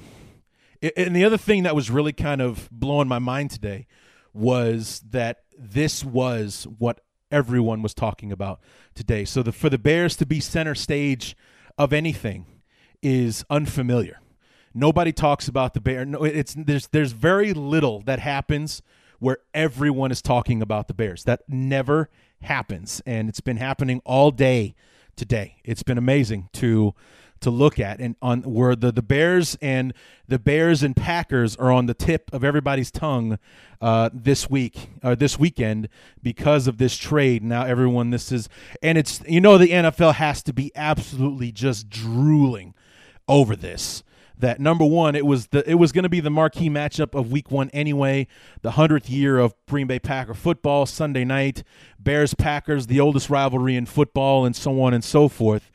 it, and the other thing that was really kind of blowing my mind today was that this was what everyone was talking about today. So the, for the Bears to be center stage of anything is unfamiliar. Nobody talks about the bear. No, it's there's there's very little that happens where everyone is talking about the Bears. That never happens, and it's been happening all day today. It's been amazing to to look at and on where the, the Bears and the Bears and Packers are on the tip of everybody's tongue uh, this week or this weekend because of this trade. Now everyone this is and it's you know the NFL has to be absolutely just drooling over this that number one, it was the it was going to be the marquee matchup of Week One anyway. The hundredth year of Green Bay Packer football, Sunday night, Bears Packers, the oldest rivalry in football, and so on and so forth.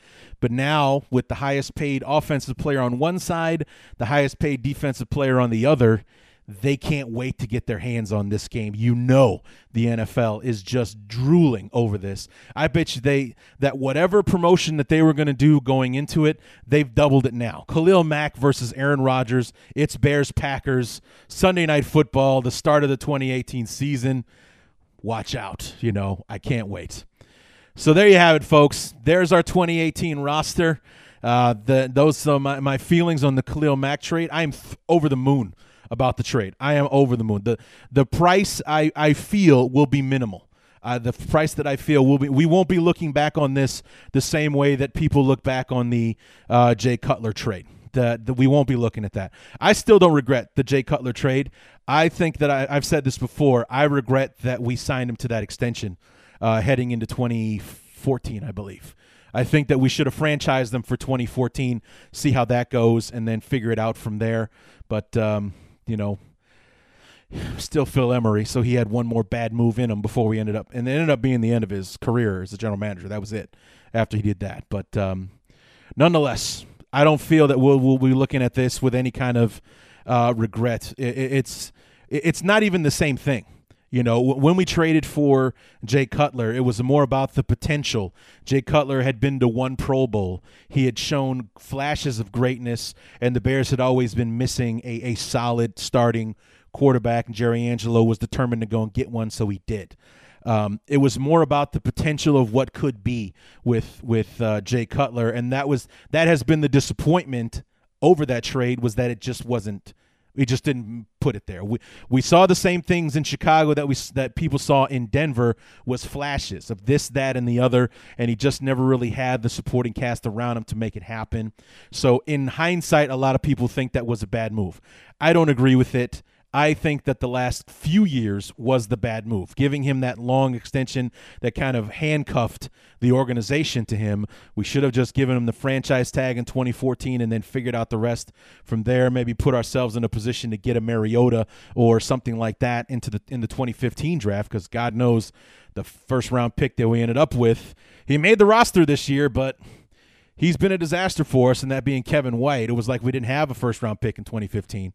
But now, with the highest paid offensive player on one side, the highest paid defensive player on the other, they can't wait to get their hands on this game. You know the NFL is just drooling over this. I bet you they that whatever promotion that they were going to do going into it, they've doubled it now. Khalil Mack versus Aaron Rodgers. It's Bears Packers Sunday night football, the start of the 2018 season. Watch out, you know, I can't wait. So there you have it, folks. There's our 2018 roster. Uh, the those are my, my feelings on the Khalil Mack trade. I am th- over the moon about the trade. I am over the moon. the The price I I feel will be minimal. Uh, the price that I feel will be. We won't be looking back on this the same way that people look back on the uh, Jay Cutler trade. The, the, we won't be looking at that. I still don't regret the Jay Cutler trade. I think that I, have said this before. I regret that we signed him to that extension uh, heading into 2014, I believe. I think that we should have franchised them for 2014, see how that goes, and then figure it out from there. But um, you know, still Phil Emery, so he had one more bad move in him before we ended up, and it ended up being the end of his career as a general manager. That was it after he did that. But um, nonetheless, I don't feel that we'll, we'll be looking at this with any kind of uh, regret. It, it's it's not even the same thing. You know, when we traded for Jay Cutler, it was more about the potential. Jay Cutler had been to one Pro Bowl. He had shown flashes of greatness, and the Bears had always been missing a, a solid starting quarterback. And Jerry Angelo was determined to go and get one, so he did. Um, it was more about the potential of what could be with with uh, Jay Cutler, and that was that has been the disappointment over that trade was that it just wasn't we just didn't put it there. We we saw the same things in Chicago that we that people saw in Denver was flashes of this, that, and the other, and he just never really had the supporting cast around him to make it happen. So in hindsight, a lot of people think that was a bad move. I don't agree with it. I think that the last few years was the bad move, giving him that long extension that kind of handcuffed the organization to him. We should have just given him the franchise tag in 2014 and then figured out the rest from there. Maybe put ourselves in a position to get a Mariota or something like that into the in the 2015 draft because God knows the first round pick that we ended up with. He made the roster this year, but he's been a disaster for us, and that being Kevin White. It was like we didn't have a first round pick in 2015.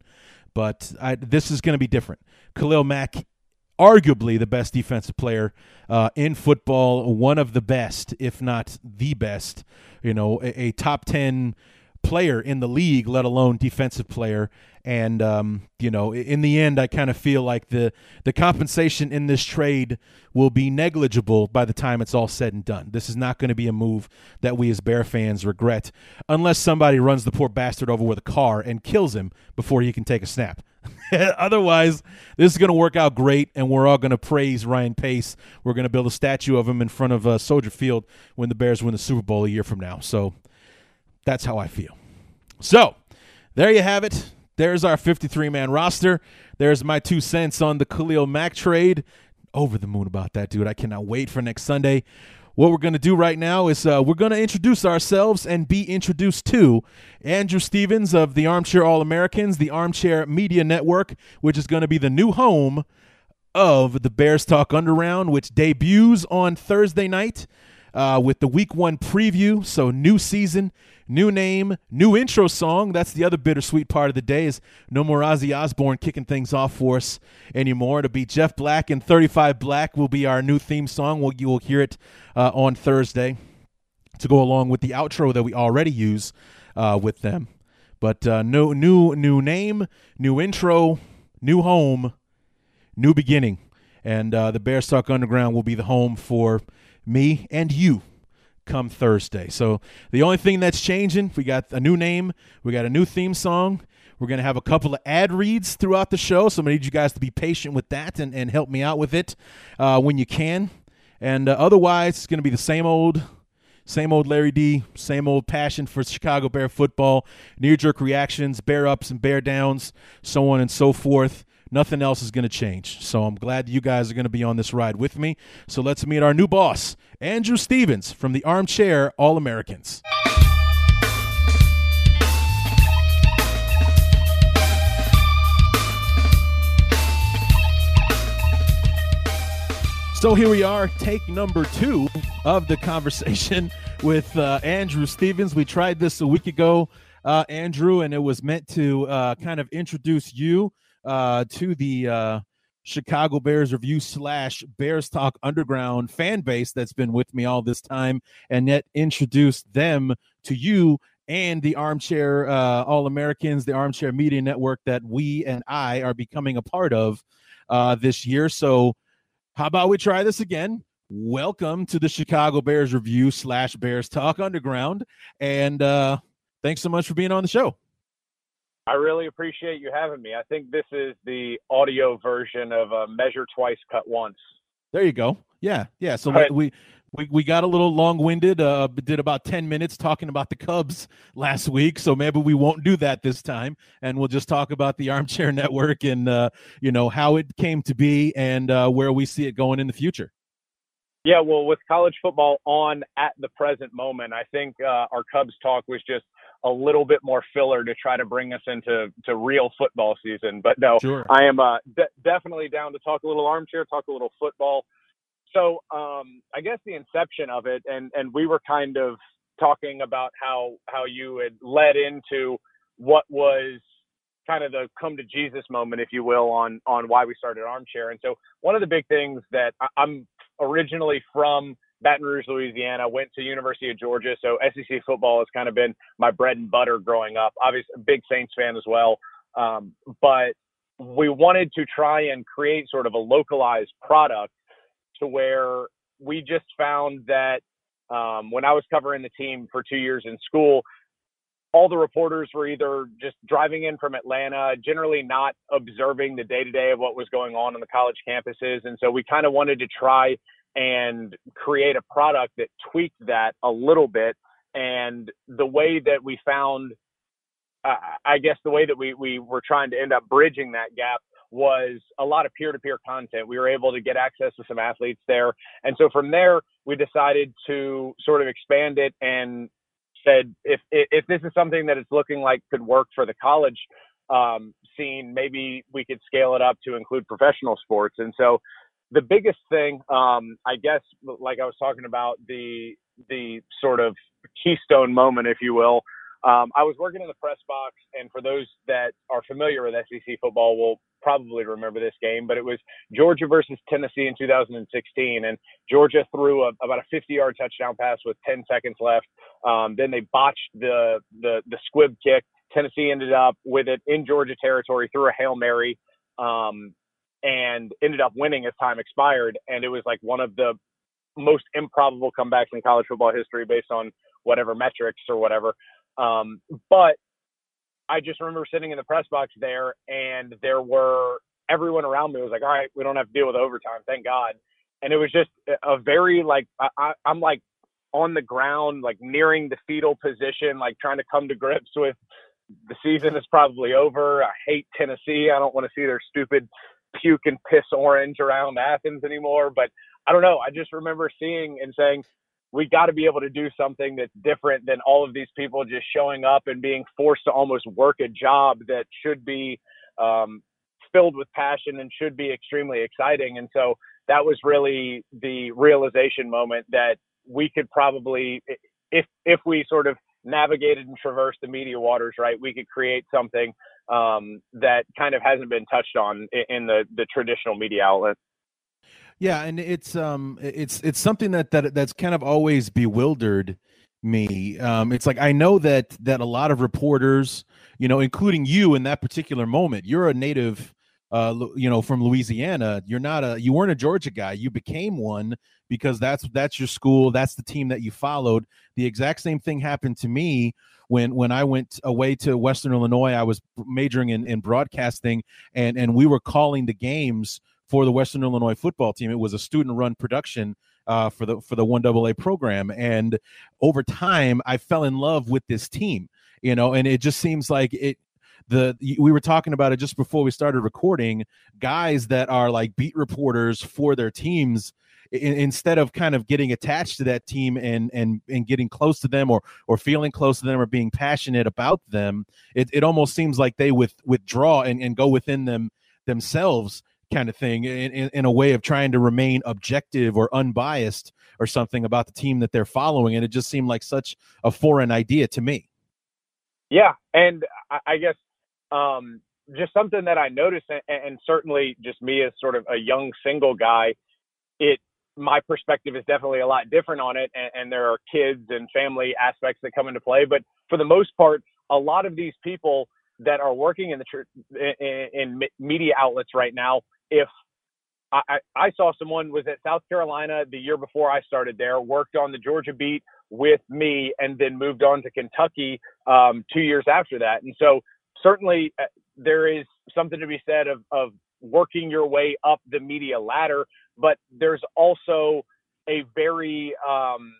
But I, this is going to be different. Khalil Mack, arguably the best defensive player uh, in football, one of the best, if not the best. You know, a, a top ten player in the league, let alone defensive player. And um, you know, in the end, I kind of feel like the the compensation in this trade will be negligible by the time it's all said and done. This is not going to be a move that we as Bear fans regret, unless somebody runs the poor bastard over with a car and kills him before he can take a snap. Otherwise, this is going to work out great, and we're all going to praise Ryan Pace. We're going to build a statue of him in front of uh, Soldier Field when the Bears win the Super Bowl a year from now. So that's how I feel. So there you have it. There's our 53 man roster. There's my two cents on the Khalil Mack trade. Over the moon about that, dude. I cannot wait for next Sunday. What we're going to do right now is uh, we're going to introduce ourselves and be introduced to Andrew Stevens of the Armchair All Americans, the Armchair Media Network, which is going to be the new home of the Bears Talk Underground, which debuts on Thursday night uh, with the week one preview. So, new season, new name, new intro song. That's the other bittersweet part of the day is no more Ozzy Osbourne kicking things off for us anymore. It'll be Jeff Black and 35 Black will be our new theme song. Well, you will hear it uh, on Thursday to go along with the outro that we already use uh, with them. But uh, no new new name, new intro, new home, new beginning, and uh, the Bears Talk Underground will be the home for me and you come Thursday. So the only thing that's changing, we got a new name, we got a new theme song. We're going to have a couple of ad reads throughout the show, so I need you guys to be patient with that and, and help me out with it uh, when you can. And uh, otherwise, it's going to be the same old same old Larry D, same old passion for Chicago Bear football, near jerk reactions, bear ups and bear downs, so on and so forth. Nothing else is going to change. So I'm glad you guys are going to be on this ride with me. So let's meet our new boss, Andrew Stevens from the Armchair All Americans. So here we are, take number two of the conversation with uh, Andrew Stevens. We tried this a week ago, uh, Andrew, and it was meant to uh, kind of introduce you uh, to the uh, Chicago Bears review slash Bears Talk Underground fan base that's been with me all this time, and yet introduce them to you and the Armchair uh, All Americans, the Armchair Media Network that we and I are becoming a part of uh, this year. So how about we try this again? Welcome to the Chicago Bears review slash Bears Talk Underground. And uh, thanks so much for being on the show. I really appreciate you having me. I think this is the audio version of uh, Measure Twice, Cut Once. There you go. Yeah, yeah. So right. we we we got a little long winded. Uh, did about ten minutes talking about the Cubs last week, so maybe we won't do that this time, and we'll just talk about the Armchair Network and uh, you know how it came to be and uh, where we see it going in the future. Yeah, well, with college football on at the present moment, I think uh, our Cubs talk was just a little bit more filler to try to bring us into to real football season. But no, sure. I am uh, de- definitely down to talk a little armchair, talk a little football so um, I guess the inception of it, and and we were kind of talking about how how you had led into what was kind of the come to Jesus moment, if you will, on on why we started Armchair. And so one of the big things that I, I'm originally from Baton Rouge, Louisiana, went to University of Georgia, so SEC football has kind of been my bread and butter growing up. Obviously, a big Saints fan as well, um, but we wanted to try and create sort of a localized product to where we just found that um, when I was covering the team for two years in school, all the reporters were either just driving in from Atlanta, generally not observing the day to day of what was going on on the college campuses. And so we kind of wanted to try and create a product that tweaked that a little bit. And the way that we found, uh, I guess, the way that we, we were trying to end up bridging that gap was a lot of peer-to-peer content. We were able to get access to some athletes there, and so from there we decided to sort of expand it and said if if this is something that it's looking like could work for the college um, scene, maybe we could scale it up to include professional sports. And so the biggest thing, um, I guess, like I was talking about the the sort of keystone moment, if you will, um, I was working in the press box, and for those that are familiar with SEC football, will probably remember this game, but it was Georgia versus Tennessee in 2016, and Georgia threw a, about a 50-yard touchdown pass with 10 seconds left. Um, then they botched the, the the squib kick. Tennessee ended up with it in Georgia territory through a hail mary, um, and ended up winning as time expired. And it was like one of the most improbable comebacks in college football history, based on whatever metrics or whatever. Um, but I just remember sitting in the press box there, and there were everyone around me was like, "All right, we don't have to deal with overtime, thank God." And it was just a very like I, I'm like on the ground, like nearing the fetal position, like trying to come to grips with the season is probably over. I hate Tennessee. I don't want to see their stupid puke and piss orange around Athens anymore. But I don't know. I just remember seeing and saying, we got to be able to do something that's different than all of these people just showing up and being forced to almost work a job that should be um, filled with passion and should be extremely exciting. And so that was really the realization moment that we could probably, if if we sort of navigated and traversed the media waters, right, we could create something um, that kind of hasn't been touched on in the the traditional media outlet. Yeah, and it's um it's it's something that that that's kind of always bewildered me. Um it's like I know that that a lot of reporters, you know, including you in that particular moment, you're a native uh you know from Louisiana. You're not a you weren't a Georgia guy. You became one because that's that's your school, that's the team that you followed. The exact same thing happened to me when when I went away to Western Illinois. I was majoring in, in broadcasting, and and we were calling the games for the Western Illinois football team. It was a student run production uh, for the for the one AA program, and over time, I fell in love with this team. You know, and it just seems like it the we were talking about it just before we started recording guys that are like beat reporters for their teams in, instead of kind of getting attached to that team and and and getting close to them or or feeling close to them or being passionate about them it, it almost seems like they with withdraw and, and go within them themselves kind of thing in, in, in, a way of trying to remain objective or unbiased or something about the team that they're following and it just seemed like such a foreign idea to me. Yeah and i guess um, just something that I noticed, and, and certainly just me as sort of a young single guy, it my perspective is definitely a lot different on it, and, and there are kids and family aspects that come into play. But for the most part, a lot of these people that are working in the in, in media outlets right now, if I, I saw someone was at South Carolina the year before I started there, worked on the Georgia beat with me, and then moved on to Kentucky um, two years after that. And so certainly uh, there is something to be said of, of working your way up the media ladder, but there's also a very, um,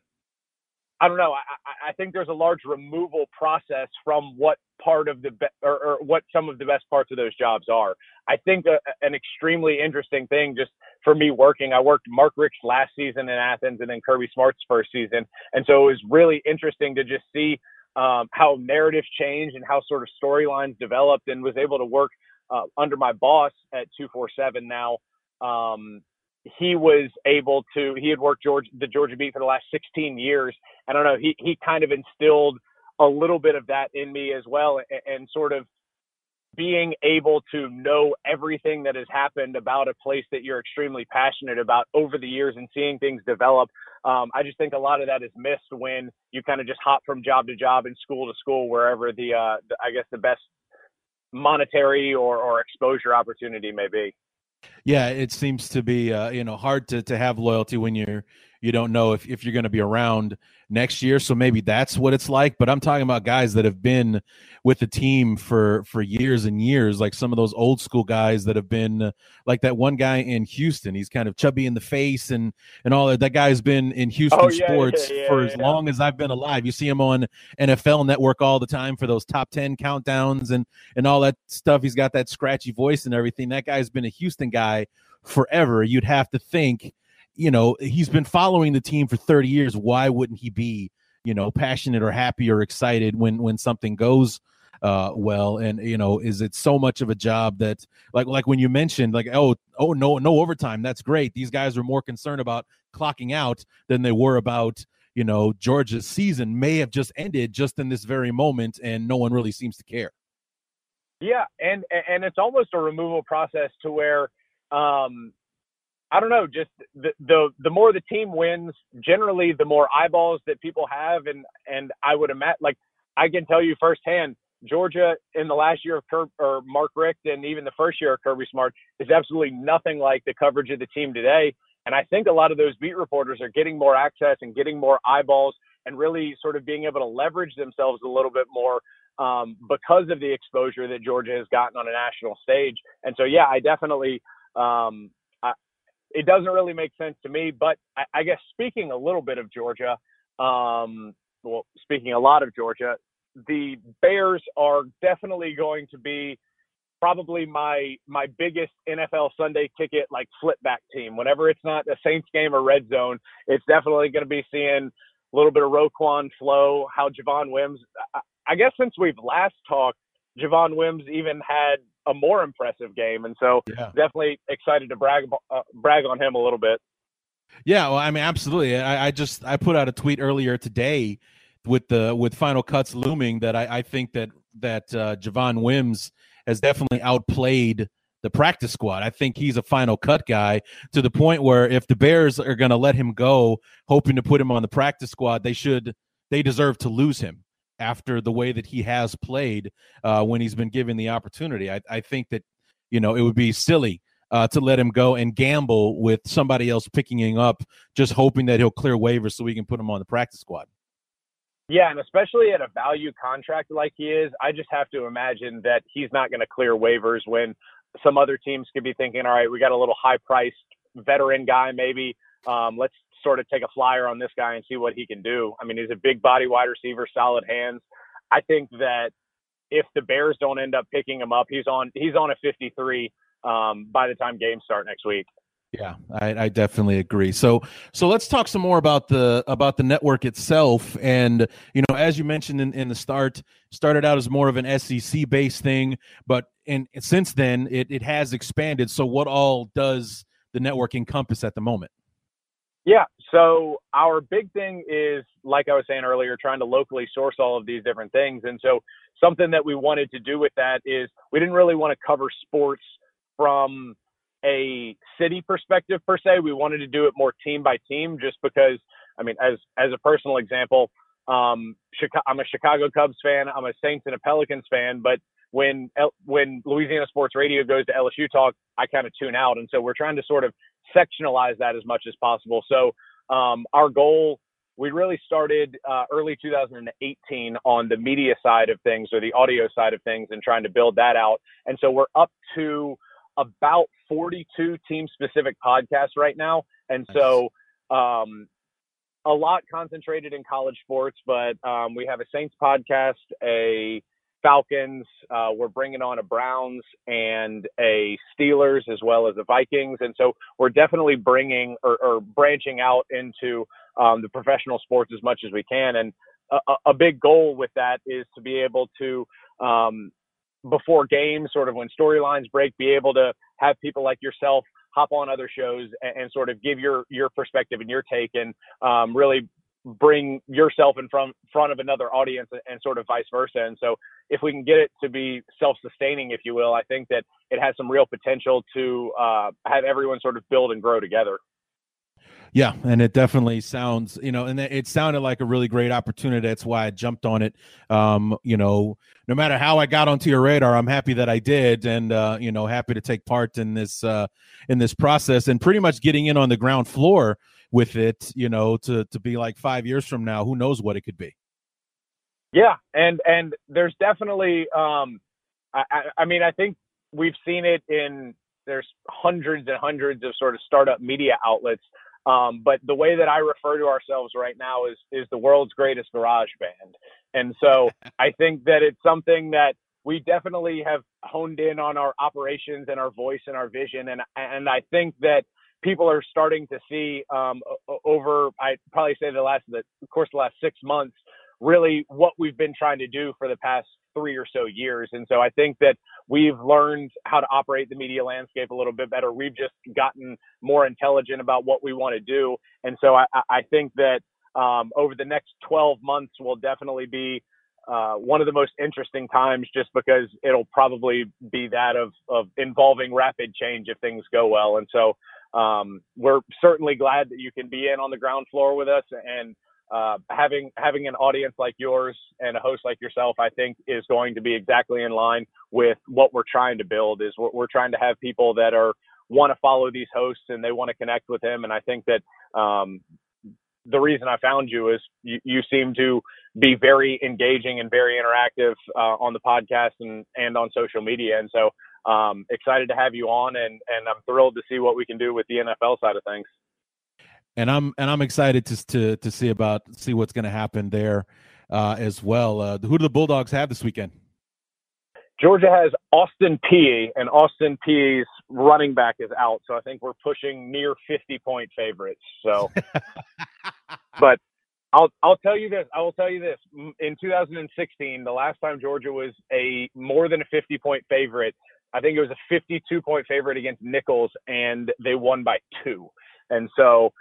I don't know, I, I, think there's a large removal process from what part of the, be- or, or, what some of the best parts of those jobs are. I think a, an extremely interesting thing just for me working, I worked Mark Richt's last season in Athens and then Kirby Smart's first season. And so it was really interesting to just see um, how narratives changed and how sort of storylines developed, and was able to work uh, under my boss at 247 now. Um, he was able to. He had worked George the Georgia beat for the last 16 years. I don't know. He he kind of instilled a little bit of that in me as well, and, and sort of being able to know everything that has happened about a place that you're extremely passionate about over the years and seeing things develop. Um, I just think a lot of that is missed when you kind of just hop from job to job and school to school, wherever the, uh, the I guess the best monetary or, or exposure opportunity may be. Yeah, it seems to be uh, you know hard to to have loyalty when you're you don't know if, if you're going to be around next year. So maybe that's what it's like. But I'm talking about guys that have been with the team for for years and years, like some of those old school guys that have been like that one guy in Houston. He's kind of chubby in the face and and all that. That guy's been in Houston oh, yeah, sports yeah, yeah, for as long as I've been alive. You see him on NFL Network all the time for those top ten countdowns and and all that stuff. He's got that scratchy voice and everything. That guy's been a Houston guy forever. You'd have to think you know, he's been following the team for 30 years. Why wouldn't he be, you know, passionate or happy or excited when when something goes uh well? And you know is it so much of a job that like like when you mentioned like oh oh no no overtime that's great. These guys are more concerned about clocking out than they were about you know Georgia's season may have just ended just in this very moment and no one really seems to care. Yeah and and it's almost a removal process to where um I don't know, just the, the the more the team wins, generally the more eyeballs that people have, and and I would imagine, like I can tell you firsthand, Georgia in the last year of Kirby, or Mark Richt, and even the first year of Kirby Smart is absolutely nothing like the coverage of the team today. And I think a lot of those beat reporters are getting more access and getting more eyeballs, and really sort of being able to leverage themselves a little bit more um, because of the exposure that Georgia has gotten on a national stage. And so, yeah, I definitely um, it doesn't really make sense to me. But I, I guess speaking a little bit of Georgia, um, well, speaking a lot of Georgia, the Bears are definitely going to be probably my my biggest NFL Sunday ticket like flip back team. Whenever it's not a Saints game or red zone, it's definitely going to be seeing a little bit of Roquan flow, how Javon Wims. I, I guess since we've last talked, Javon Wims even had a more impressive game, and so yeah. definitely excited to brag uh, brag on him a little bit. Yeah, well, I mean, absolutely. I, I, just I put out a tweet earlier today with the with final cuts looming that I, I think that that uh, Javon Wims has definitely outplayed the practice squad. I think he's a final cut guy to the point where if the Bears are going to let him go, hoping to put him on the practice squad, they should they deserve to lose him after the way that he has played uh, when he's been given the opportunity. I, I think that you know it would be silly uh, to let him go and gamble with somebody else picking him up, just hoping that he'll clear waivers so we can put him on the practice squad. Yeah, and especially at a value contract like he is, I just have to imagine that he's not going to clear waivers when some other teams could be thinking, all right, we got a little high priced veteran guy, maybe. Um, let's sort of take a flyer on this guy and see what he can do. I mean, he's a big body wide receiver, solid hands. I think that if the Bears don't end up picking him up, he's on he's on a 53 um, by the time games start next week. Yeah, I, I, definitely agree. So, so let's talk some more about the about the network itself. And you know, as you mentioned in, in the start, started out as more of an SEC based thing, but and since then it it has expanded. So, what all does the network encompass at the moment? Yeah. So our big thing is, like I was saying earlier, trying to locally source all of these different things. And so something that we wanted to do with that is we didn't really want to cover sports from a city perspective per se. We wanted to do it more team by team, just because. I mean, as as a personal example, um, I'm a Chicago Cubs fan. I'm a Saints and a Pelicans fan. But when when Louisiana Sports Radio goes to LSU talk, I kind of tune out. And so we're trying to sort of sectionalize that as much as possible. So um, our goal, we really started uh, early 2018 on the media side of things or the audio side of things and trying to build that out. And so we're up to about 42 team specific podcasts right now. And so um, a lot concentrated in college sports, but um, we have a Saints podcast, a Falcons. Uh, we're bringing on a Browns and a Steelers as well as the Vikings, and so we're definitely bringing or, or branching out into um, the professional sports as much as we can. And a, a, big goal with that is to be able to um, before games, sort of when storylines break, be able to have people like yourself hop on other shows and, and, sort of give your your perspective and your take and um, really bring yourself in front front of another audience and sort of vice versa. And so if we can get it to be self-sustaining, if you will, I think that it has some real potential to uh, have everyone sort of build and grow together. Yeah, and it definitely sounds, you know, and it sounded like a really great opportunity. That's why I jumped on it. Um, you know, no matter how I got onto your radar, I'm happy that I did, and uh, you know, happy to take part in this uh, in this process, and pretty much getting in on the ground floor with it. You know, to to be like five years from now, who knows what it could be. Yeah, and and there's definitely, um, I, I mean, I think we've seen it in there's hundreds and hundreds of sort of startup media outlets um, but the way that I refer to ourselves right now is is the world's greatest garage band, and so I think that it's something that we definitely have honed in on our operations and our voice and our vision, and and I think that people are starting to see um, over I probably say the last the course of the last six months really what we've been trying to do for the past three or so years. And so I think that we've learned how to operate the media landscape a little bit better. We've just gotten more intelligent about what we want to do. And so I, I think that um, over the next 12 months will definitely be uh, one of the most interesting times just because it'll probably be that of, of involving rapid change if things go well. And so um, we're certainly glad that you can be in on the ground floor with us and uh, having having an audience like yours and a host like yourself, I think, is going to be exactly in line with what we're trying to build. Is we're, we're trying to have people that are want to follow these hosts and they want to connect with him. And I think that um, the reason I found you is you, you, seem to be very engaging and very interactive uh, on the podcast and and on social media. And so um, excited to have you on, and and I'm thrilled to see what we can do with the NFL side of things and I'm and I'm excited to to to see about see what's going to happen there uh, as well. Uh, who do the Bulldogs have this weekend? Georgia has Austin Peay, and Austin Peay's running back is out, so I think we're pushing near 50 point favorites. So, but I'll I'll tell you this. I will tell you this. In 2016, the last time Georgia was a more than a 50 point favorite, I think it was a 52 point favorite against Nicholls, and they won by two. And so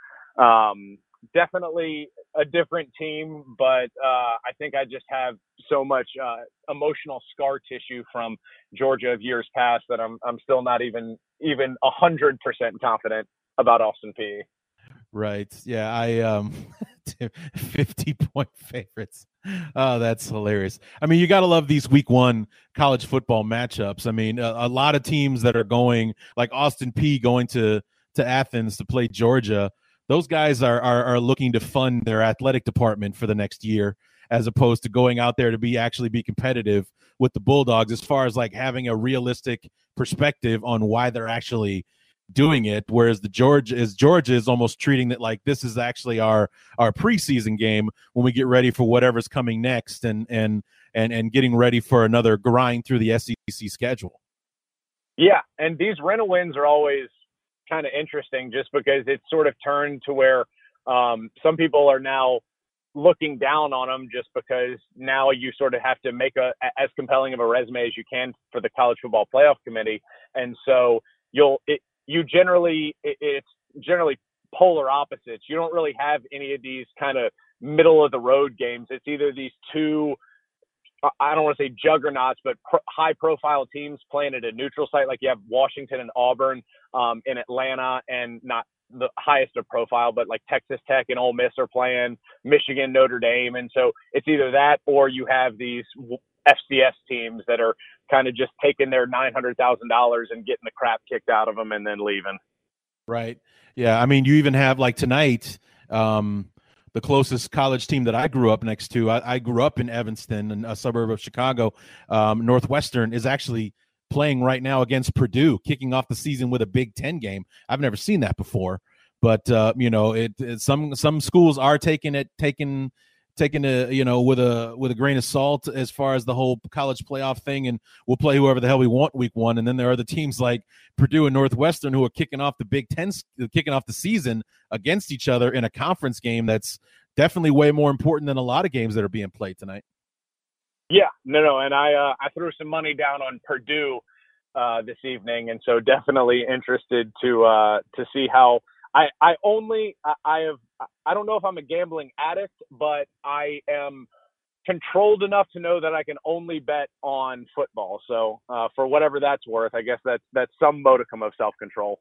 um, definitely a different team, but uh, I think I just have so much uh, emotional scar tissue from Georgia of years past that I'm I'm still not even even hundred percent confident about Austin Peay. Right. Yeah. I um 50 point favorites. Oh, that's hilarious. I mean, you got to love these week one college football matchups. I mean, a, a, lot of teams that are going, like Austin Peay going to, to Athens to play Georgia, those guys are, are, are looking to fund their athletic department for the next year as opposed to going out there to be actually be competitive with the Bulldogs as far as like having a realistic perspective on why they're actually doing it whereas the george is georgia is almost treating it like this is actually our our preseason game when we get ready for whatever's coming next and and and and getting ready for another grind through the sec schedule. Yeah and these rental wins are always kind of interesting just because it's sort of turned to where um, some people are now looking down on them just because now you sort of have to make a as compelling of a resume as you can for the college football playoff committee. And so you'll it, you generally it's generally polar opposites. You don't really have any of these kind of middle of the road games. It's either these two I don't want to say juggernauts, but pro- high profile teams playing at a neutral site, like you have Washington and Auburn um, in Atlanta, and not the highest of profile, but like Texas Tech and Ole Miss are playing, Michigan, Notre Dame, and so it's either that or you have these FCS teams that are kind of just taking their nine hundred thousand dollars and getting the crap kicked out of them and then leaving. Right. Yeah. I mean, you even have like tonight. Um, the closest college team that I grew up next to. I, I grew up in Evanston, a suburb of Chicago. Um, Northwestern is actually playing right now against Purdue, kicking off the season with a Big Ten game. I've never seen that before, but uh, you know, it, it, some some schools are taking it taking taken a you know with a with a grain of salt as far as the whole college playoff thing and we'll play whoever the hell we want week one. And then there are the teams like purdue and northwestern who are kicking off the big ten kicking off the season against each other in a conference game that's definitely way more important than a lot of games that are being played tonight. Yeah no no and i uh, i threw some money down on purdue uh, this evening and so definitely interested to uh to see how I I only I, I have I don't know if I'm a gambling addict, but I am controlled enough to know that I can only bet on football. So uh, for whatever that's worth, I guess that's that's some modicum of self control.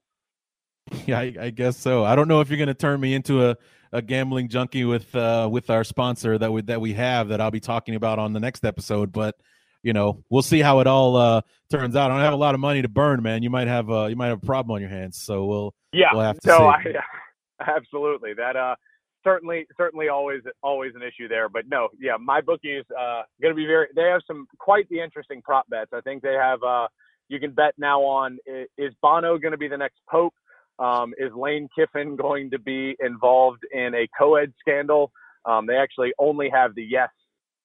Yeah, I, I, guess so. I don't know if you're going to turn me into a, a gambling junkie with uh, with our sponsor that we that we have that I'll be talking about on the next episode, but you know we'll see how it all uh, turns out. I don't have a lot of money to burn, man. You might have a you might have a problem on your hands, so we'll yeah. We'll have to no, see. I, absolutely. That uh, certainly certainly always always an issue there. But no, yeah, my bookies uh going to be very. They have some quite the interesting prop bets. I think they have. uh You can bet now on is Bono going to be the next pope? Um, is Lane Kiffin going to be involved in a co-ed scandal? Um, they actually only have the yes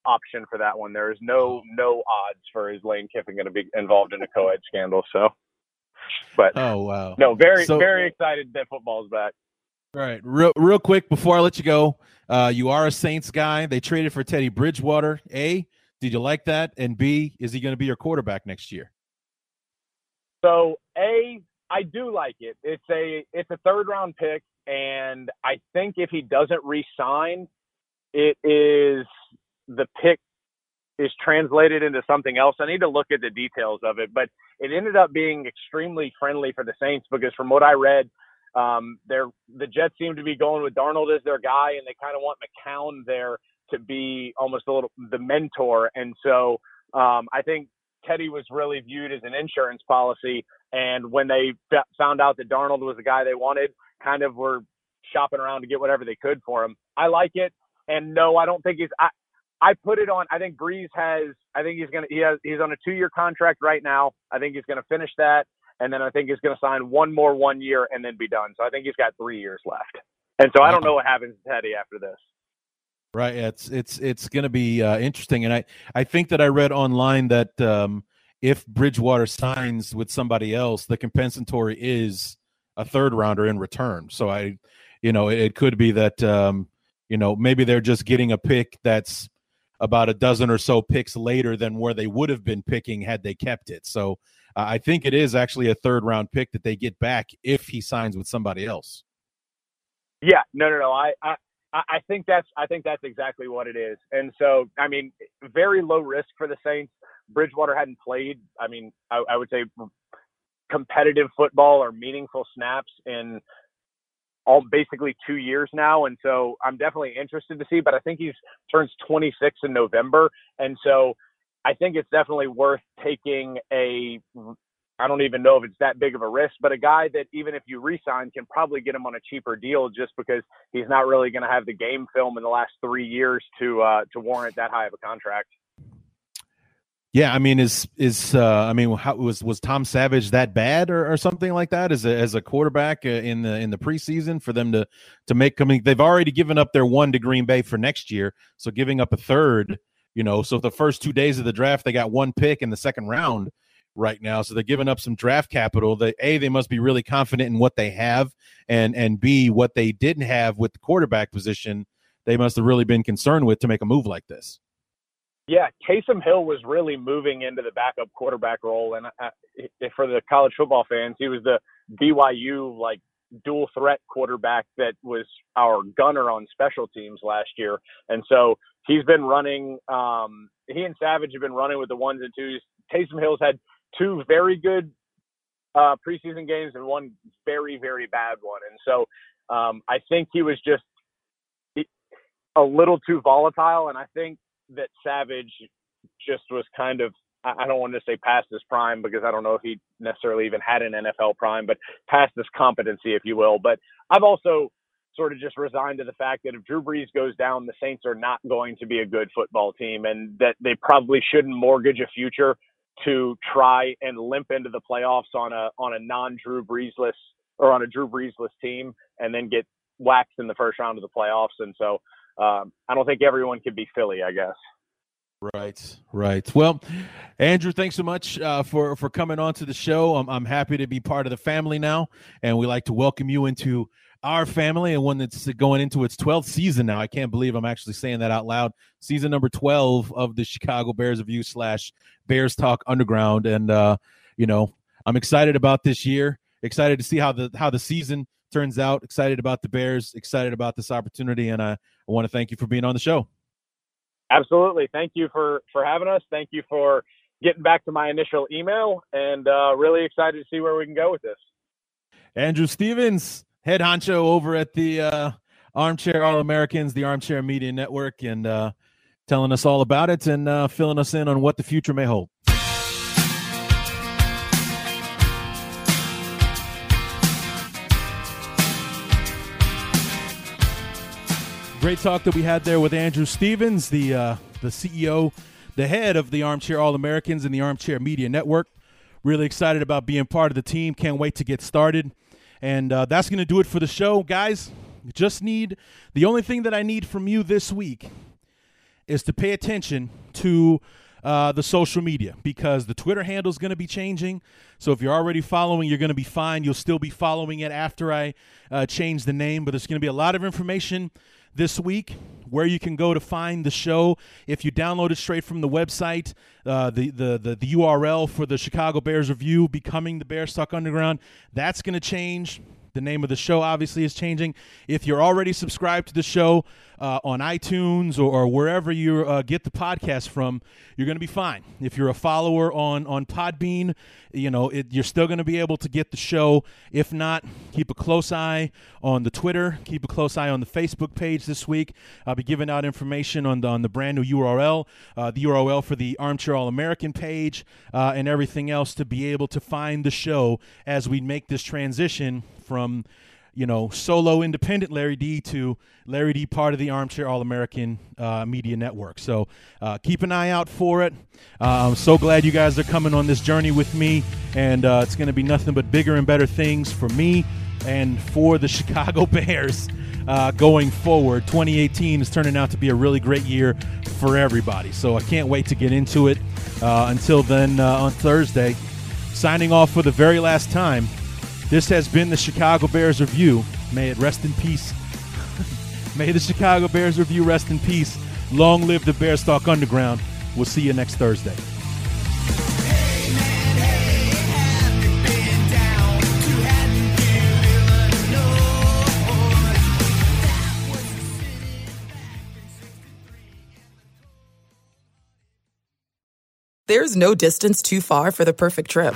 option for that one. There is no no odds for is Lane Kiffin going to be involved in a co-ed scandal. So but oh wow, no, very so, very excited that football's back. All right, real real quick before I let you go, uh, you are a Saints guy. They traded for Teddy Bridgewater. A, did you like that? And B, is he going to be your quarterback next year? So A, I do like it. It's a it's a third round pick, and I think if he doesn't re-sign, it is the pick is translated into something else. I need to look at the details of it, but it ended up being extremely friendly for the Saints because from what I read, um, they're, the Jets seem to be going with Darnold as their guy, and they kind of want McCown there to be almost a little the mentor. And so um, I think Teddy was really viewed as an insurance policy. And when they found out that Darnold was the guy they wanted, kind of were shopping around to get whatever they could for him. I like it. And no, I don't think he's. I, I put it on. I think Brees has. I think he's gonna. He has. He's on a two-year contract right now. I think he's gonna finish that, and then I think he's gonna sign one more one year and then be done. So I think he's got three years left. And so I don't know what happens to Teddy after this. Right. It's it's it's going to be uh, interesting, and I I think that I read online that um, if Bridgewater signs with somebody else, the compensatory is a third rounder in return. So I, you know, it, it could be that um, you know maybe they're just getting a pick that's about a dozen or so picks later than where they would have been picking had they kept it. So uh, I think it is actually a third round pick that they get back if he signs with somebody else. Yeah, no, no, no. I, I, I think that's, I think that's exactly what it is. And so, I mean, very low risk for the Saints. Bridgewater hadn't played. I mean, I, I would say competitive football or meaningful snaps in all basically two years now, and so I'm definitely interested to see. But I think he's turns 26 in November, and so I think it's definitely worth taking a. I don't even know if it's that big of a risk, but a guy that even if you resign can probably get him on a cheaper deal just because he's not really going to have the game film in the last three years to uh, to warrant that high of a contract. Yeah, I mean, is is uh, I mean, how, was was Tom Savage that bad or, or something like that as a as a quarterback uh, in the in the preseason for them to to make? I mean, they've already given up their one to Green Bay for next year, so giving up a third, you know, so the first two days of the draft they got one pick in the second round right now, so they're giving up some draft capital. That a they must be really confident in what they have, and and b what they didn't have with the quarterback position, they must have really been concerned with to make a move like this. Yeah, Taysom Hill was really moving into the backup quarterback role, and uh, for the college football fans, he was the BYU like dual threat quarterback that was our gunner on special teams last year, and so he's been running. Um, he and Savage have been running with the ones and twos. Taysom Hill's had two very good uh, preseason games and one very very bad one, and so um, I think he was just a little too volatile, and I think that Savage just was kind of I don't want to say past his prime because I don't know if he necessarily even had an NFL prime, but past his competency, if you will. But I've also sort of just resigned to the fact that if Drew Brees goes down, the Saints are not going to be a good football team, and that they probably shouldn't mortgage a future to try and limp into the playoffs on a on a non Drew Breesless or on a Drew Breesless team, and then get waxed in the first round of the playoffs. And so um, I don't think everyone can be Philly, I guess. Right, right. Well, Andrew, thanks so much uh, for for coming on to the show. I'm, I'm happy to be part of the family now, and we like to welcome you into our family and one that's going into its 12th season now. I can't believe I'm actually saying that out loud. Season number 12 of the Chicago Bears Review slash Bears Talk Underground, and uh, you know I'm excited about this year. Excited to see how the how the season turns out. Excited about the Bears. Excited about this opportunity, and I, I want to thank you for being on the show. Absolutely. Thank you for for having us. Thank you for getting back to my initial email, and uh, really excited to see where we can go with this. Andrew Stevens, head honcho over at the uh, Armchair All Americans, the Armchair Media Network, and uh, telling us all about it and uh, filling us in on what the future may hold. Great talk that we had there with Andrew Stevens, the uh, the CEO, the head of the Armchair All Americans and the Armchair Media Network. Really excited about being part of the team. Can't wait to get started. And uh, that's going to do it for the show, guys. Just need the only thing that I need from you this week is to pay attention to uh, the social media because the Twitter handle is going to be changing. So if you're already following, you're going to be fine. You'll still be following it after I uh, change the name, but there's going to be a lot of information this week where you can go to find the show. If you download it straight from the website, uh, the, the, the, the URL for the Chicago Bears review, Becoming the Bears Underground, that's going to change. The name of the show obviously is changing. If you're already subscribed to the show uh, on iTunes or, or wherever you uh, get the podcast from, you're going to be fine. If you're a follower on on Podbean, you know it, you're still going to be able to get the show. If not, keep a close eye on the Twitter. Keep a close eye on the Facebook page this week. I'll be giving out information on the on the brand new URL, uh, the URL for the Armchair All American page, uh, and everything else to be able to find the show as we make this transition from you know, solo independent Larry D to Larry D part of the Armchair All American uh, Media Network. So uh, keep an eye out for it. Uh, I'm so glad you guys are coming on this journey with me, and uh, it's going to be nothing but bigger and better things for me and for the Chicago Bears. Uh, going forward, 2018 is turning out to be a really great year for everybody. So I can't wait to get into it. Uh, until then, on Thursday, signing off for the very last time. This has been the Chicago Bears Review. May it rest in peace. May the Chicago Bears Review rest in peace. Long live the Bears Talk Underground. We'll see you next Thursday. There's no distance too far for the perfect trip.